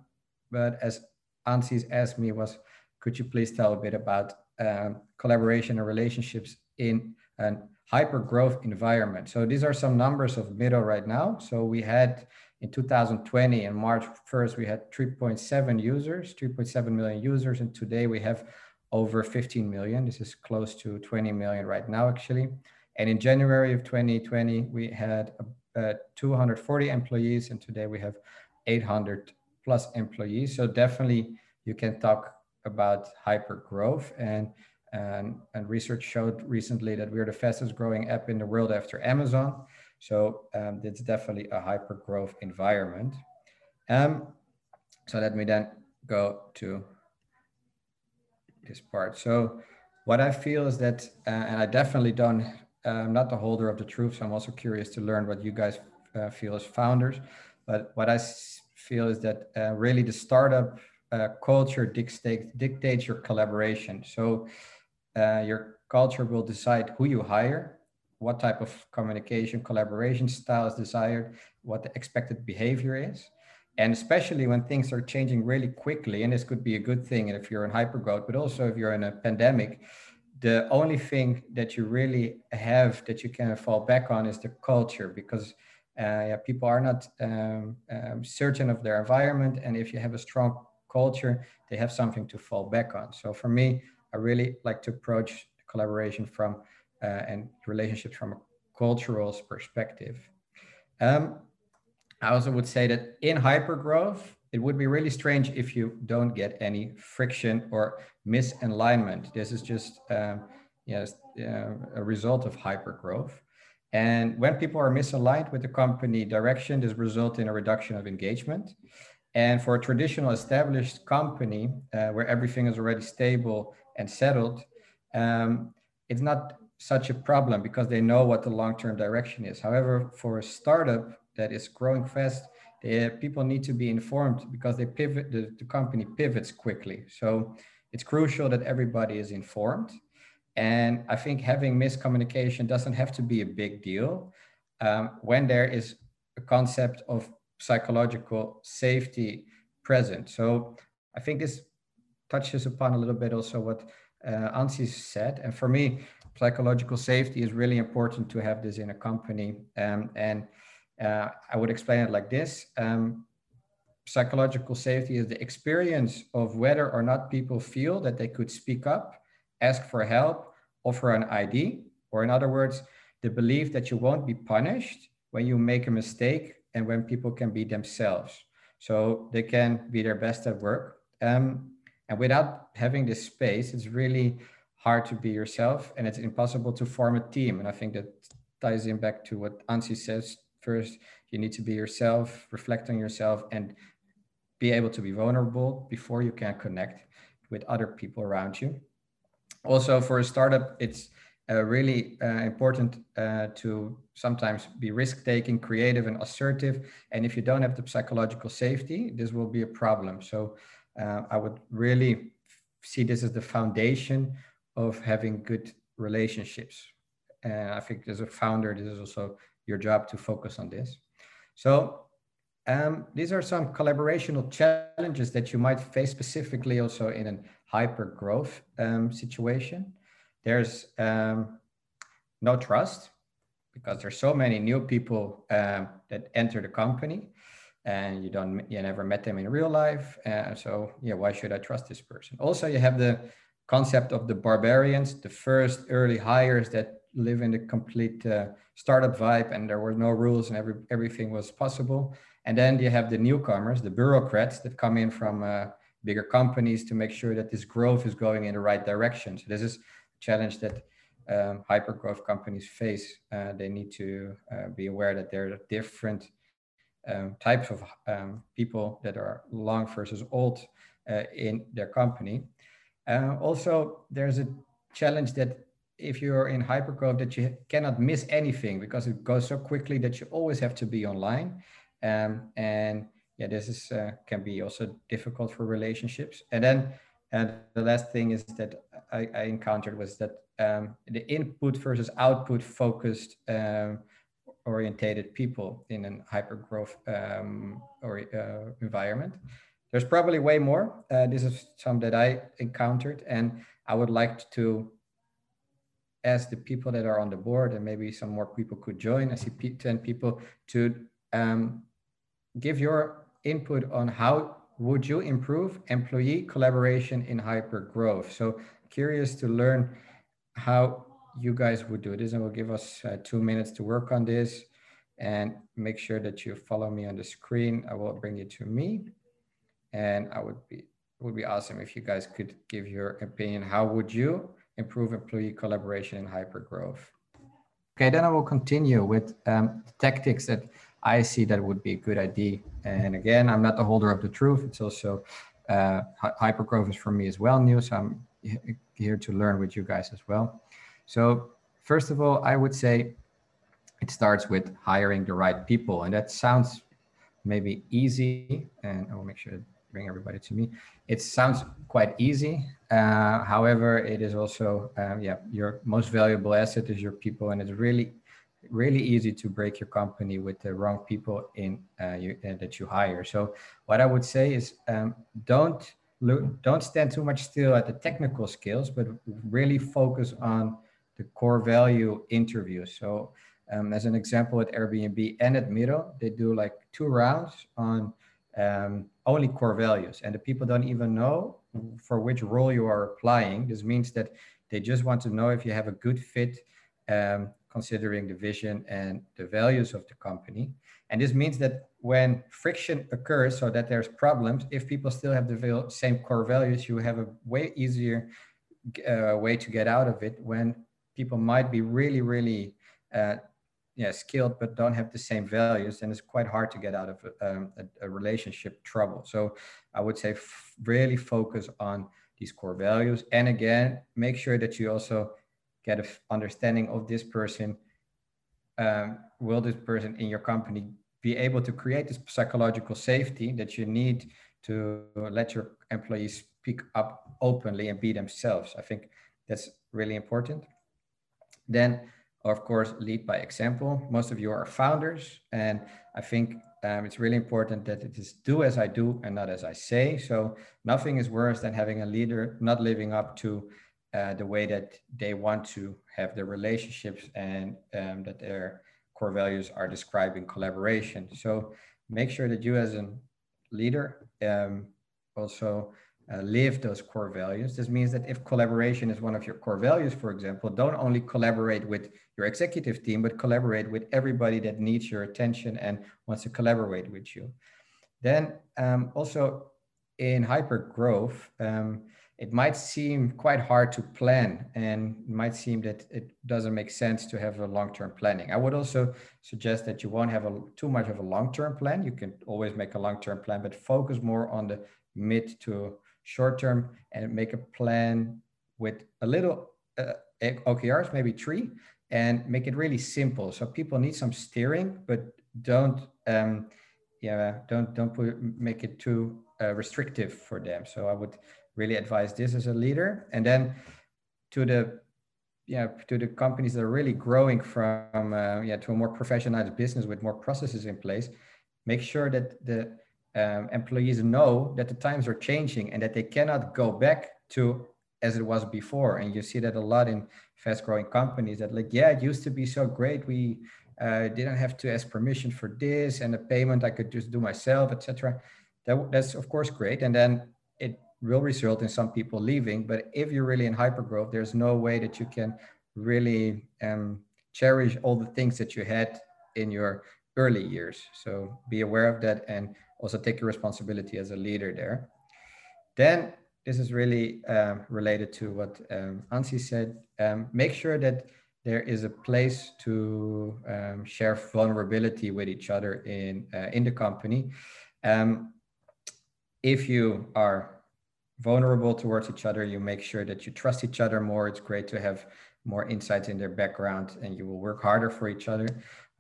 but as Ansis asked me was, could you please tell a bit about um, collaboration and relationships in an hyper growth environment? So these are some numbers of Miro right now. So we had in 2020 in March 1st, we had 3.7 users, 3.7 million users. And today we have over 15 million. This is close to 20 million right now, actually. And in January of 2020, we had uh, 240 employees. And today we have 800 plus employees. So definitely you can talk about hyper growth. And, and, and research showed recently that we're the fastest growing app in the world after Amazon. So um, it's definitely a hyper growth environment. Um, so let me then go to this part. So what I feel is that, uh, and I definitely don't, I'm not the holder of the truth. So I'm also curious to learn what you guys uh, feel as founders. But what I feel is that uh, really the startup uh, culture dictates, dictates your collaboration. So uh, your culture will decide who you hire what type of communication collaboration style is desired, what the expected behavior is. And especially when things are changing really quickly, and this could be a good thing if you're in hypergrowth, but also if you're in a pandemic, the only thing that you really have that you can fall back on is the culture because uh, yeah, people are not um, um, certain of their environment. And if you have a strong culture, they have something to fall back on. So for me, I really like to approach collaboration from uh, and relationships from a cultural perspective. Um, I also would say that in hypergrowth, it would be really strange if you don't get any friction or misalignment. This is just um, yes, uh, a result of hypergrowth. And when people are misaligned with the company direction, this results in a reduction of engagement. And for a traditional established company uh, where everything is already stable and settled, um, it's not such a problem because they know what the long-term direction is. However, for a startup that is growing fast, they, people need to be informed because they pivot, the, the company pivots quickly. So it's crucial that everybody is informed. And I think having miscommunication doesn't have to be a big deal um, when there is a concept of psychological safety present. So I think this touches upon a little bit also what uh, Ansi said. And for me, psychological safety is really important to have this in a company. Um, and uh, I would explain it like this. Um, psychological safety is the experience of whether or not people feel that they could speak up, ask for help, offer an ID, or in other words, the belief that you won't be punished when you make a mistake and when people can be themselves. So they can be their best at work. Um, and without having this space, it's really hard to be yourself and it's impossible to form a team. And I think that ties in back to what Ansi says first. You need to be yourself, reflect on yourself, and be able to be vulnerable before you can connect with other people around you. Also, for a startup, it's uh, really uh, important uh, to sometimes be risk taking, creative, and assertive. And if you don't have the psychological safety, this will be a problem. So uh, I would really see this as the foundation of having good relationships. And I think as a founder, this is also your job to focus on this. So um, these are some collaborational challenges that you might face specifically also in a hyper growth um, situation there's um, no trust because there's so many new people um, that enter the company and you don't you never met them in real life so yeah why should i trust this person also you have the concept of the barbarians the first early hires that live in the complete uh, startup vibe and there were no rules and every, everything was possible and then you have the newcomers the bureaucrats that come in from uh, bigger companies to make sure that this growth is going in the right direction so this is a challenge that um, hyper growth companies face. Uh, they need to uh, be aware that there are different um, types of um, people that are long versus old uh, in their company. Uh, also, there's a challenge that if you're in hyper growth, that you cannot miss anything because it goes so quickly that you always have to be online. Um, and yeah, this is uh, can be also difficult for relationships. And then and the last thing is that I, I encountered was that um, the input versus output focused um, orientated people in an hyper growth um, or uh, environment. There's probably way more. Uh, this is some that I encountered, and I would like to ask the people that are on the board, and maybe some more people could join. I see 10 people to um, give your input on how would you improve employee collaboration in hyper growth? So curious to learn how you guys would do this and will give us uh, two minutes to work on this and make sure that you follow me on the screen. I will bring you to me and I would be, would be awesome if you guys could give your opinion. How would you improve employee collaboration in hyper growth? Okay, then I will continue with um, tactics that I see that would be a good idea. And again, I'm not the holder of the truth. It's also uh, hypergrowth is for me as well new. So I'm here to learn with you guys as well. So first of all, I would say it starts with hiring the right people. And that sounds maybe easy. And I will make sure to bring everybody to me. It sounds quite easy. Uh, however, it is also, um, yeah, your most valuable asset is your people. And it's really really easy to break your company with the wrong people in uh, you, uh, that you hire. So what I would say is um, don't don't stand too much still at the technical skills, but really focus on the core value interviews. So um, as an example at Airbnb and at Miro, they do like two rounds on um, only core values and the people don't even know for which role you are applying. This means that they just want to know if you have a good fit um, considering the vision and the values of the company. And this means that when friction occurs, so that there's problems, if people still have the same core values, you have a way easier uh, way to get out of it when people might be really, really uh, yeah skilled but don't have the same values and it's quite hard to get out of um, a, a, relationship trouble. So i would say f- really focus on these core values. And again make sure that you also get an f- understanding of this person um, will this person in your company be able to create this psychological safety that you need to let your employees speak up openly and be themselves? I think that's really important then of course, lead by example. Most of you are founders, and I think um, it's really important that it is do as I do and not as I say. So nothing is worse than having a leader not living up to uh, the way that they want to have their relationships and um, that their core values are described in collaboration. So make sure that you as a leader um, also uh, live those core values. This means that if collaboration is one of your core values, for example, don't only collaborate with your executive team, but collaborate with everybody that needs your attention and wants to collaborate with you. Then um, also in hyper growth, um, it might seem quite hard to plan and it might seem that it doesn't make sense to have a long-term planning. I would also suggest that you won't have a, too much of a long-term plan. You can always make a long-term plan, but focus more on the mid to short term and make a plan with a little uh, OKRs, maybe three, and make it really simple. So people need some steering, but don't um, yeah don't don't put, make it too uh, restrictive for them. So I would really advise this as a leader, and then to the yeah to the companies that are really growing from uh, yeah to a more professionalized business with more processes in place make sure that the um, employees know that the times are changing and that they cannot go back to as it was before. And you see that a lot in fast growing companies that like, yeah, it used to be so great. We uh, didn't have to ask permission for this and the payment I could just do myself, etc. That, that's of course great. And then it will result in some people leaving. But if you're really in hyper growth, there's no way that you can really um, cherish all the things that you had in your early years. So be aware of that and also take your responsibility as a leader there. Then this is really um, related to what um, Ansi said. Um, make sure that there is a place to um, share vulnerability with each other in uh, in the company. Um, if you are vulnerable towards each other, you make sure that you trust each other more. It's great to have more insights in their background, and you will work harder for each other.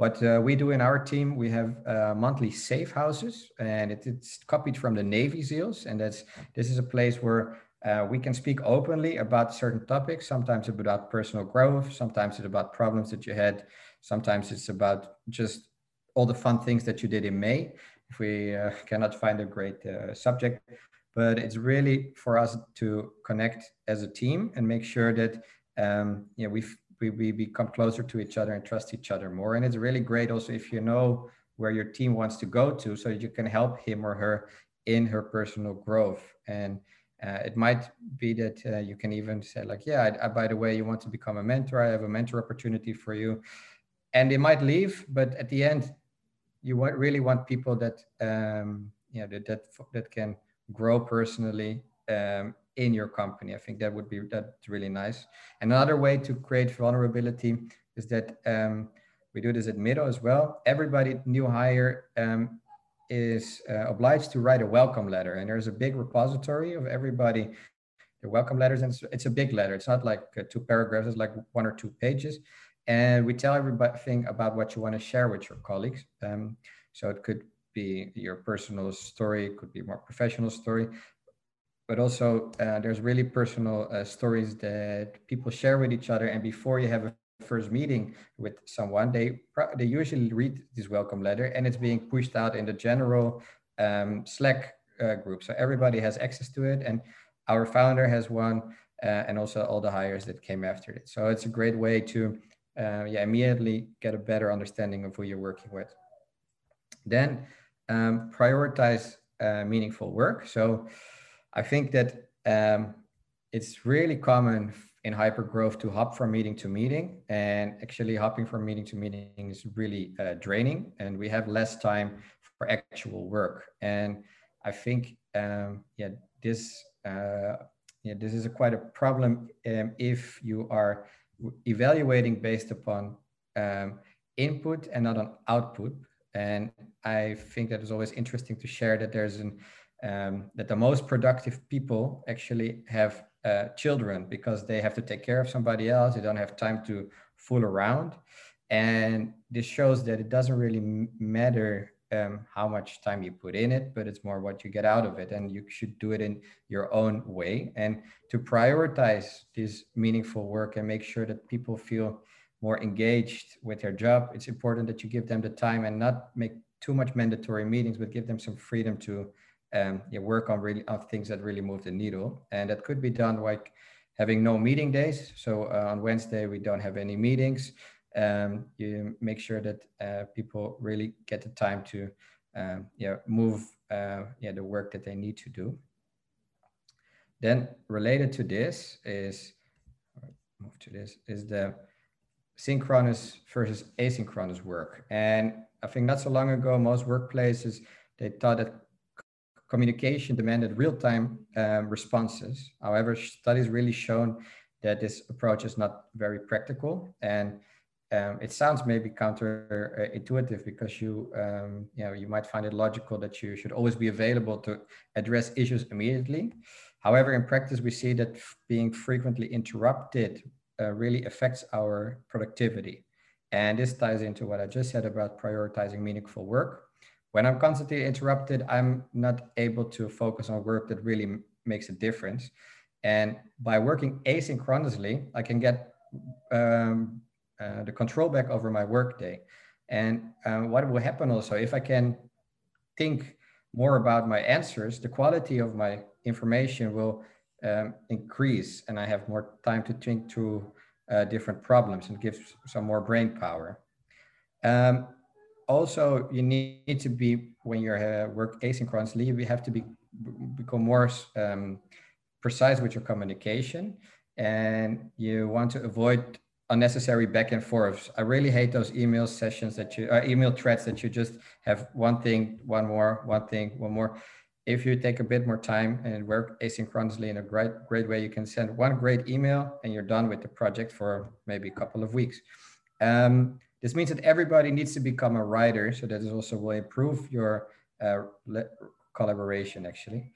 What uh, we do in our team, we have uh, monthly safe houses, and it, it's copied from the Navy SEALs. And that's this is a place where uh, we can speak openly about certain topics. Sometimes it's about personal growth. Sometimes it's about problems that you had. Sometimes it's about just all the fun things that you did in May. If we uh, cannot find a great uh, subject, but it's really for us to connect as a team and make sure that um, you know, we we, we become closer to each other and trust each other more. And it's really great also if you know where your team wants to go to so you can help him or her in her personal growth. And uh, it might be that uh, you can even say like, yeah, I, I, by the way, you want to become a mentor. I have a mentor opportunity for you. And they might leave, but at the end, you want, really want people that, um, yeah, that, that, that can grow personally um, in your company. I think that would be that's really nice. And Another way to create vulnerability is that um, we do this at Miro as well. Everybody new hire um, is uh, obliged to write a welcome letter, and there's a big repository of everybody The welcome letters, and it's, it's a big letter. It's not like uh, two paragraphs; it's like one or two pages, and we tell everything about what you want to share with your colleagues. Um, so it could be your personal story, it could be more professional story, but also uh, there's really personal uh, stories that people share with each other. And before you have a first meeting with someone, they they usually read this welcome letter, and it's being pushed out in the general um, Slack uh, group, so everybody has access to it. And our founder has one, uh, and also all the hires that came after it. So it's a great way to uh, yeah immediately get a better understanding of who you're working with. Then um, prioritize uh, meaningful work. So I think that um, it's really common in hypergrowth to hop from meeting to meeting and actually hopping from meeting to meeting is really uh, draining and we have less time for actual work and i think um, yeah this uh, yeah this is a quite a problem um, if you are evaluating based upon um, input and not on output. And I think that is always interesting to share that there's an um, that the most productive people actually have uh, children because they have to take care of somebody else. They don't have time to fool around, and this shows that it doesn't really matter um, how much time you put in it, but it's more what you get out of it. And you should do it in your own way. And to prioritize this meaningful work and make sure that people feel more engaged with their job, it's important that you give them the time and not make too much mandatory meetings, but give them some freedom to um, work on really on things that really move the needle. And that could be done like having no meeting days. So uh, on Wednesday, we don't have any meetings um, you make sure that uh, people really get the time to um, yeah, move uh, yeah, the work that they need to do. Then related to this is, move to this, is the synchronous versus asynchronous work. And I think not so long ago, most workplaces, they thought that communication demanded real-time um, responses. However, studies really shown that this approach is not very practical and um, it sounds maybe counterintuitive because you um, you know you might find it logical that you should always be available to address issues immediately. However, in practice, we see that being frequently interrupted uh, really affects our productivity. And this ties into what I just said about prioritizing meaningful work. When I'm constantly interrupted, I'm not able to focus on work that really makes a difference. And by working asynchronously, I can get um, uh, the control back over my workday. And um, what will happen also if I can think more about my answers, the quality of my information will um, increase, and I have more time to think through uh, different problems and give some more brain power. Um, also, you need to be when you're uh, work asynchronously, you have to be become more um, precise with your communication, and you want to avoid unnecessary back and forths I really hate those email sessions that you, uh, email threads that you just have one thing, one more, one thing, one more. If you take a bit more time and work asynchronously in a great, great way, you can send one great email and you're done with the project for maybe a couple of weeks. Um, this means that everybody needs to become a writer. So that is also will improve your uh, collaboration actually.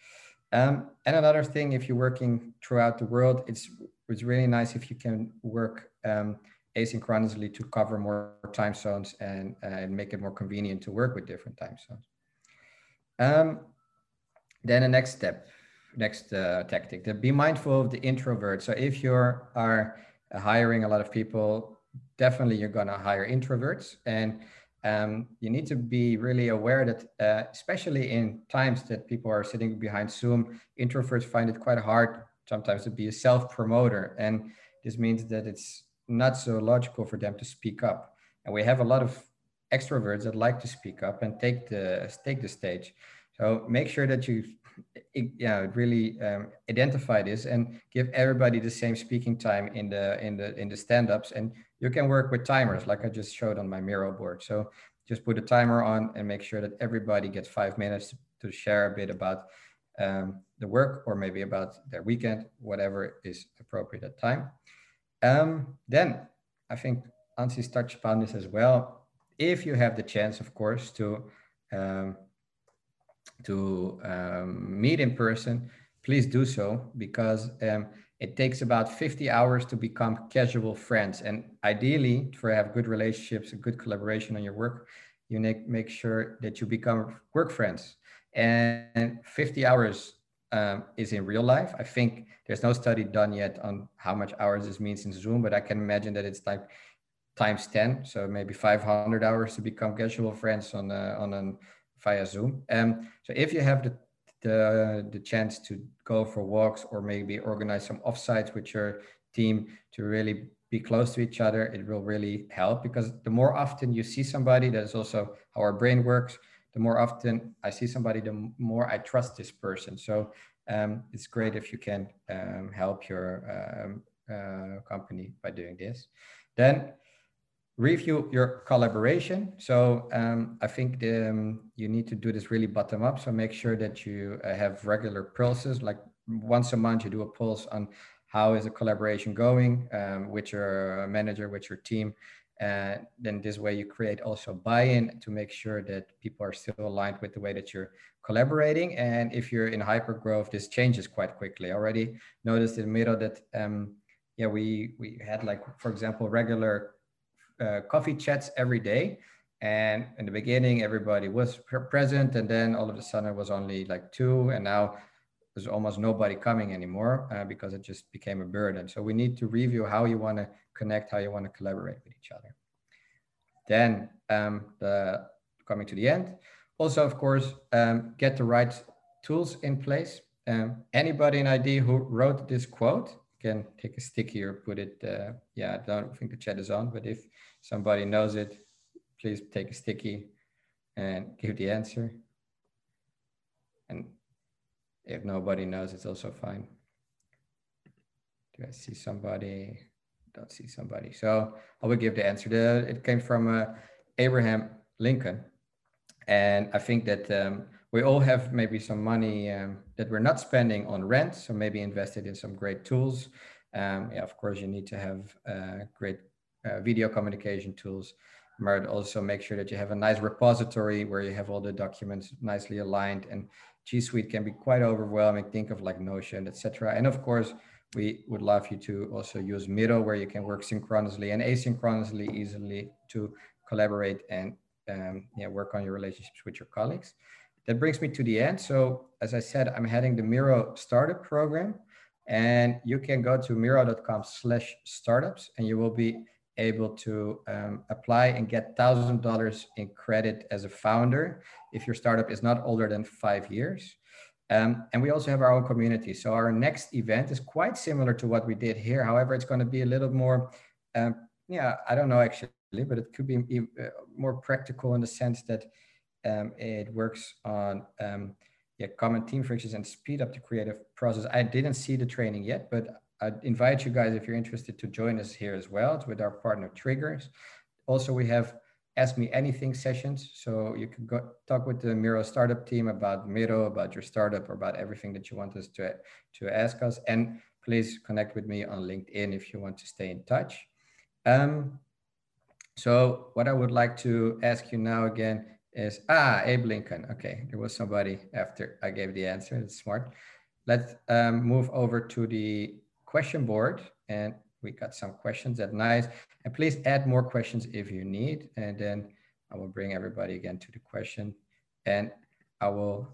Um, and another thing, if you're working throughout the world, it's it's really nice if you can work um, asynchronously to cover more time zones and, and make it more convenient to work with different time zones. Um, then the next step, next uh, tactic, be mindful of the introvert. So if you are hiring a lot of people, definitely you're going to hire introverts and um, you need to be really aware that, uh, especially in times that people are sitting behind Zoom, introverts find it quite hard sometimes to be a self promoter. And this means that it's not so logical for them to speak up. And we have a lot of extroverts that like to speak up and take the take the stage. So make sure that you yeah really um, identify this and give everybody the same speaking time in the in the in the stand-ups and you can work with timers like i just showed on my miro board so just put a timer on and make sure that everybody gets five minutes to share a bit about um, the work or maybe about their weekend, whatever is appropriate at time. Um, then I think Ansis touched upon this as well. If you have the chance, of course, to um, to um, meet in person, please do so because um, it takes about 50 hours to become casual friends. And ideally, to have good relationships, a good collaboration on your work, you make, make sure that you become work friends and 50 hours um, is in real life. I think there's no study done yet on how much hours this means in Zoom, but I can imagine that it's like times 10, so maybe 500 hours to become casual friends on on an via Zoom. Um, so if you have the, the the chance to go for walks or maybe organize some offsites with your team to really be close to each other, it will really help because the more often you see somebody, that is also how our brain works the more often I see somebody, the more I trust this person. So um, it's great if you can um, help your um, uh, company by doing this. Then review your collaboration. So um, I think the, um, you need to do this really bottom up. So make sure that you uh, have regular pulses, like once a month you do a pulse on how is the collaboration going um, with your manager, with your team, And then this way you create also buy-in to make sure that people are still aligned with the way that you're collaborating. And if you're in hyper growth, this changes quite quickly. Already noticed in Miro that um, yeah, we we had like for example regular uh, coffee chats every day. And in the beginning, everybody was present, and then all of a sudden it was only like two, and now there's almost nobody coming anymore uh, because it just became a burden. So we need to review how you want to connect, how you want to collaborate with each other. Then um, the coming to the end. Also, of course, um, get the right tools in place. Um, anybody in ID who wrote this quote can take a sticky or put it. Uh, yeah, I don't think the chat is on, but if somebody knows it, please take a sticky and give the answer. And if nobody knows, it's also fine. Do I see somebody? Don't see somebody. So I will give the answer. The, it came from uh, Abraham Lincoln. And I think that um, we all have maybe some money um, that we're not spending on rent. So maybe invested in some great tools. Um, yeah, of course, you need to have uh, great uh, video communication tools. But also make sure that you have a nice repository where you have all the documents nicely aligned and G Suite can be quite overwhelming. Think of like Notion, etc. And of course, we would love you to also use Miro, where you can work synchronously and asynchronously easily to collaborate and um, yeah, work on your relationships with your colleagues. That brings me to the end. So as I said, I'm heading the Miro startup program and you can go to miro.com slash startups and you will be able to um, apply and get thousand dollars in credit as a founder if your startup is not older than five years. Um, and we also have our own community. So our next event is quite similar to what we did here. However, it's going to be a little more, um, yeah, I don't know actually, but it could be uh, more practical in the sense that um, it works on um, yeah, common team frictions and speed up the creative process. I didn't see the training yet, but I invite you guys if you're interested to join us here as well with our partner Triggers. Also, we have Ask Me Anything sessions. So you can go talk with the Miro startup team about Miro, about your startup, or about everything that you want us to, to ask us. And please connect with me on LinkedIn if you want to stay in touch. Um, so what I would like to ask you now again is, ah, Abe Lincoln. Okay, there was somebody after I gave the answer. it's smart. Let's um, move over to the question board and we got some questions that nice and please add more questions if you need and then i will bring everybody again to the question. And i will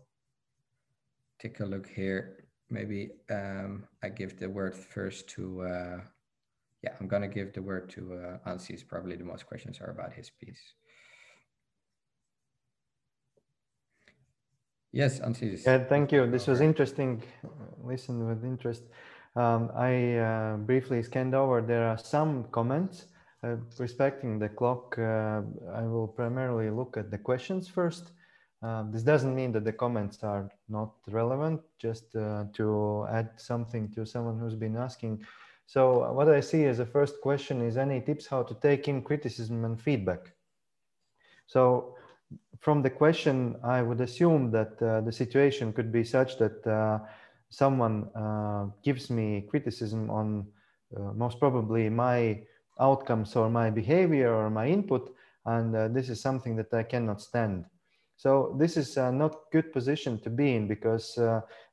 take a look here. Maybe um, i give the word first to uh, yeah i'm gonna give the word to uh, ansis probably the most questions are about his piece yes ansis yeah thank you this was interesting listen with interest um, I uh, briefly scanned over. There are some comments. Uh, respecting the clock, uh, I will primarily look at the questions first. Um, this doesn't mean that the comments are not relevant, just uh, to add something to someone who's been asking. So what I see as a first question is any tips how to take in criticism and feedback? So from the question, I would assume that uh, the situation could be such that uh, someone uh, gives me criticism on uh, most probably my outcomes or my behavior or my input and uh, this is something that i cannot stand. So this is uh, not good position to be in because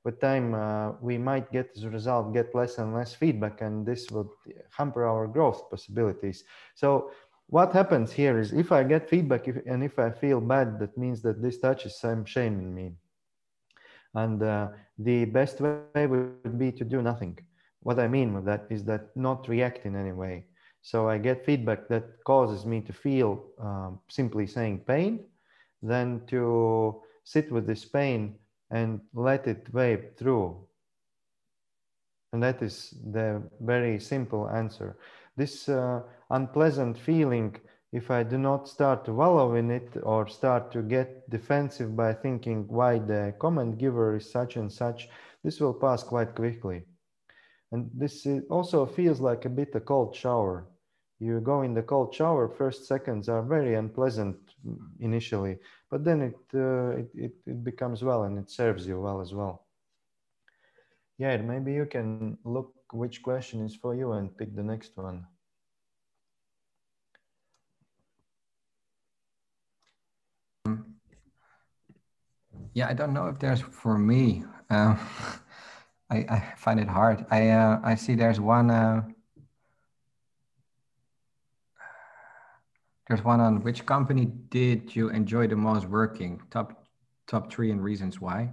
with time we might get as a result get less and less feedback and this would hamper our growth possibilities. So what happens here is if i get feedback if, and if i feel bad that means that this touches some shame in me and uh, the best way would be to do nothing. What I mean with that is that not react in any way. So I get feedback that causes me to feel um, simply saying pain, then to sit with this pain and let it wave through. And that is the very simple answer. This uh, unpleasant feeling if I do not start to wallow in it or start to get defensive by thinking why the comment giver is such and such, this will pass quite quickly. And this also feels like a bit a cold shower. You go in the cold shower, first seconds are very unpleasant initially, but then it, uh, it, it, it becomes well and it serves you well as well. Yeah, maybe you can look which question is for you and pick the next one. Yeah, I don't know if there's for me. Um, I, I, find it hard. I uh, I see there's one. Uh, there's one on which company did you enjoy the most working? Top top three and reasons why.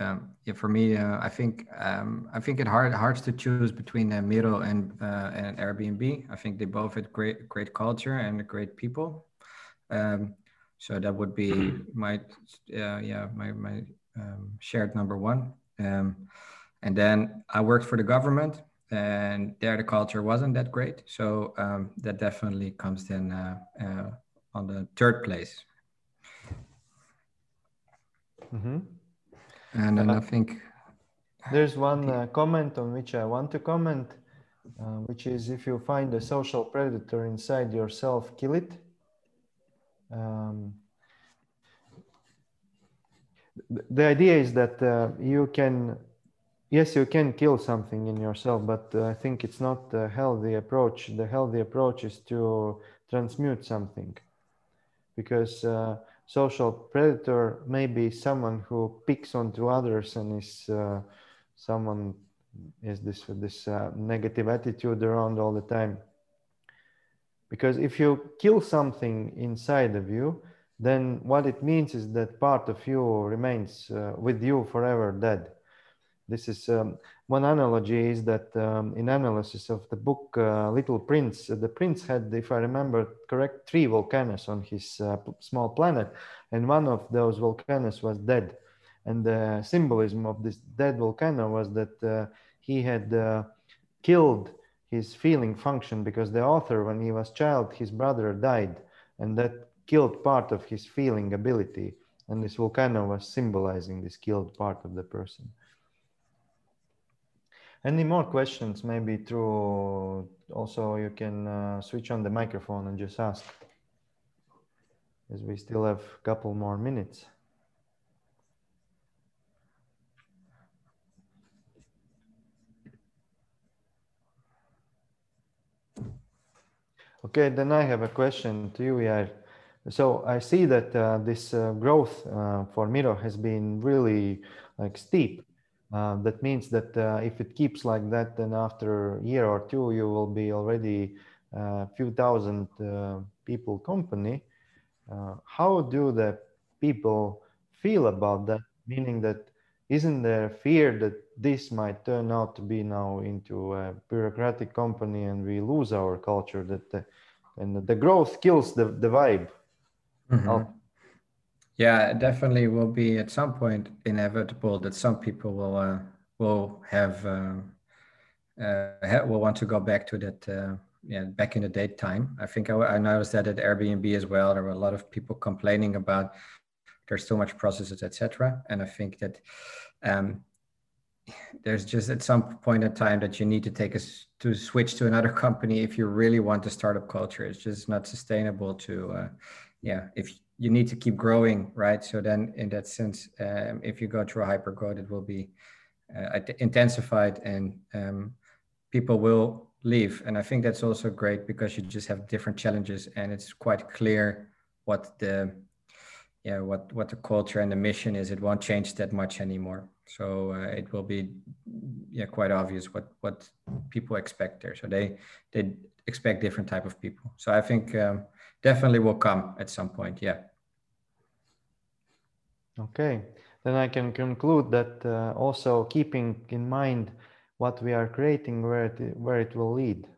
Um, yeah, for me, uh, I think um, I think it hard hard to choose between uh, Miro and uh, and Airbnb. I think they both had great great culture and great people. Um, so that would be my uh, yeah my my um, shared number one. Um, and then I worked for the government, and there the culture wasn't that great. So um, that definitely comes then uh, uh, on the third place. Mm-hmm. And then uh, I think there's one uh, comment on which I want to comment, uh, which is if you find a social predator inside yourself, kill it. Um, the idea is that uh, you can yes you can kill something in yourself but uh, i think it's not a healthy approach the healthy approach is to transmute something because uh, social predator may be someone who picks onto others and is uh, someone is this this uh, negative attitude around all the time. Because if you kill something inside of you then what it means is that part of you remains uh, with you forever dead. This is um, one analogy is that um, in analysis of the book uh, Little Prince, uh, the prince had, if I remember correct, three volcanoes on his uh, small planet, and one of those volcanoes was dead. And the symbolism of this dead volcano was that uh, he had uh, killed his feeling function because the author, when he was child, his brother died, and that killed part of his feeling ability. And this volcano was symbolizing this killed part of the person. Any more questions? Maybe through also you can uh, switch on the microphone and just ask, as we still have a couple more minutes. Okay, then I have a question to you, Yair. So I see that uh, this uh, growth uh, for Miro has been really like steep uh, that means that uh, if it keeps like that, then after a year or two, you will be already a uh, few thousand uh, people company. Uh, how do the people feel about that? Meaning that isn't there fear that this might turn out to be now into a bureaucratic company and we lose our culture that the, and the growth kills the, the vibe. Mm-hmm. Yeah, it definitely will be at some point inevitable that some people will uh, will have uh, uh, will want to go back to that uh, yeah back in the date time. I think I, I, noticed that at Airbnb as well. There were a lot of people complaining about there's too much processes, etc. And I think that um, there's just at some point in time that you need to take us to switch to another company if you really want a startup culture. It's just not sustainable to uh, yeah if you need to keep growing, right? So then, in that sense, um, if you go through a hyper growth, it will be uh, intensified, and um, people will leave. And I think that's also great because you just have different challenges, and it's quite clear what the yeah what what the culture and the mission is. It won't change that much anymore. So uh, it will be yeah quite obvious what what people expect there. So they they expect different type of people. So I think. Um, definitely will come at some point. Yeah. Okay, then I can conclude that uh, also keeping in mind what we are creating, where it where it will lead,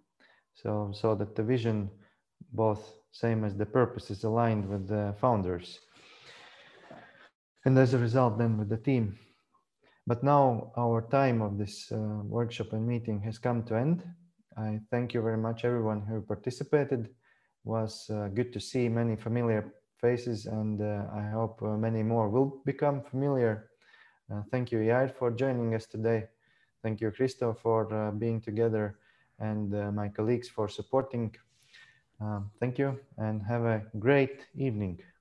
so so that the vision, both same as the purpose, is aligned with the founders, and as a result, then with the team. But now our time of this uh, workshop and meeting has come to end. I thank you very much, everyone who participated was uh, good to see many familiar faces and uh, I hope uh, many more will become familiar. thank you, Yair, for joining us today. Thank you, Christo, for being together and my colleagues for supporting. Um, thank you and have a great evening.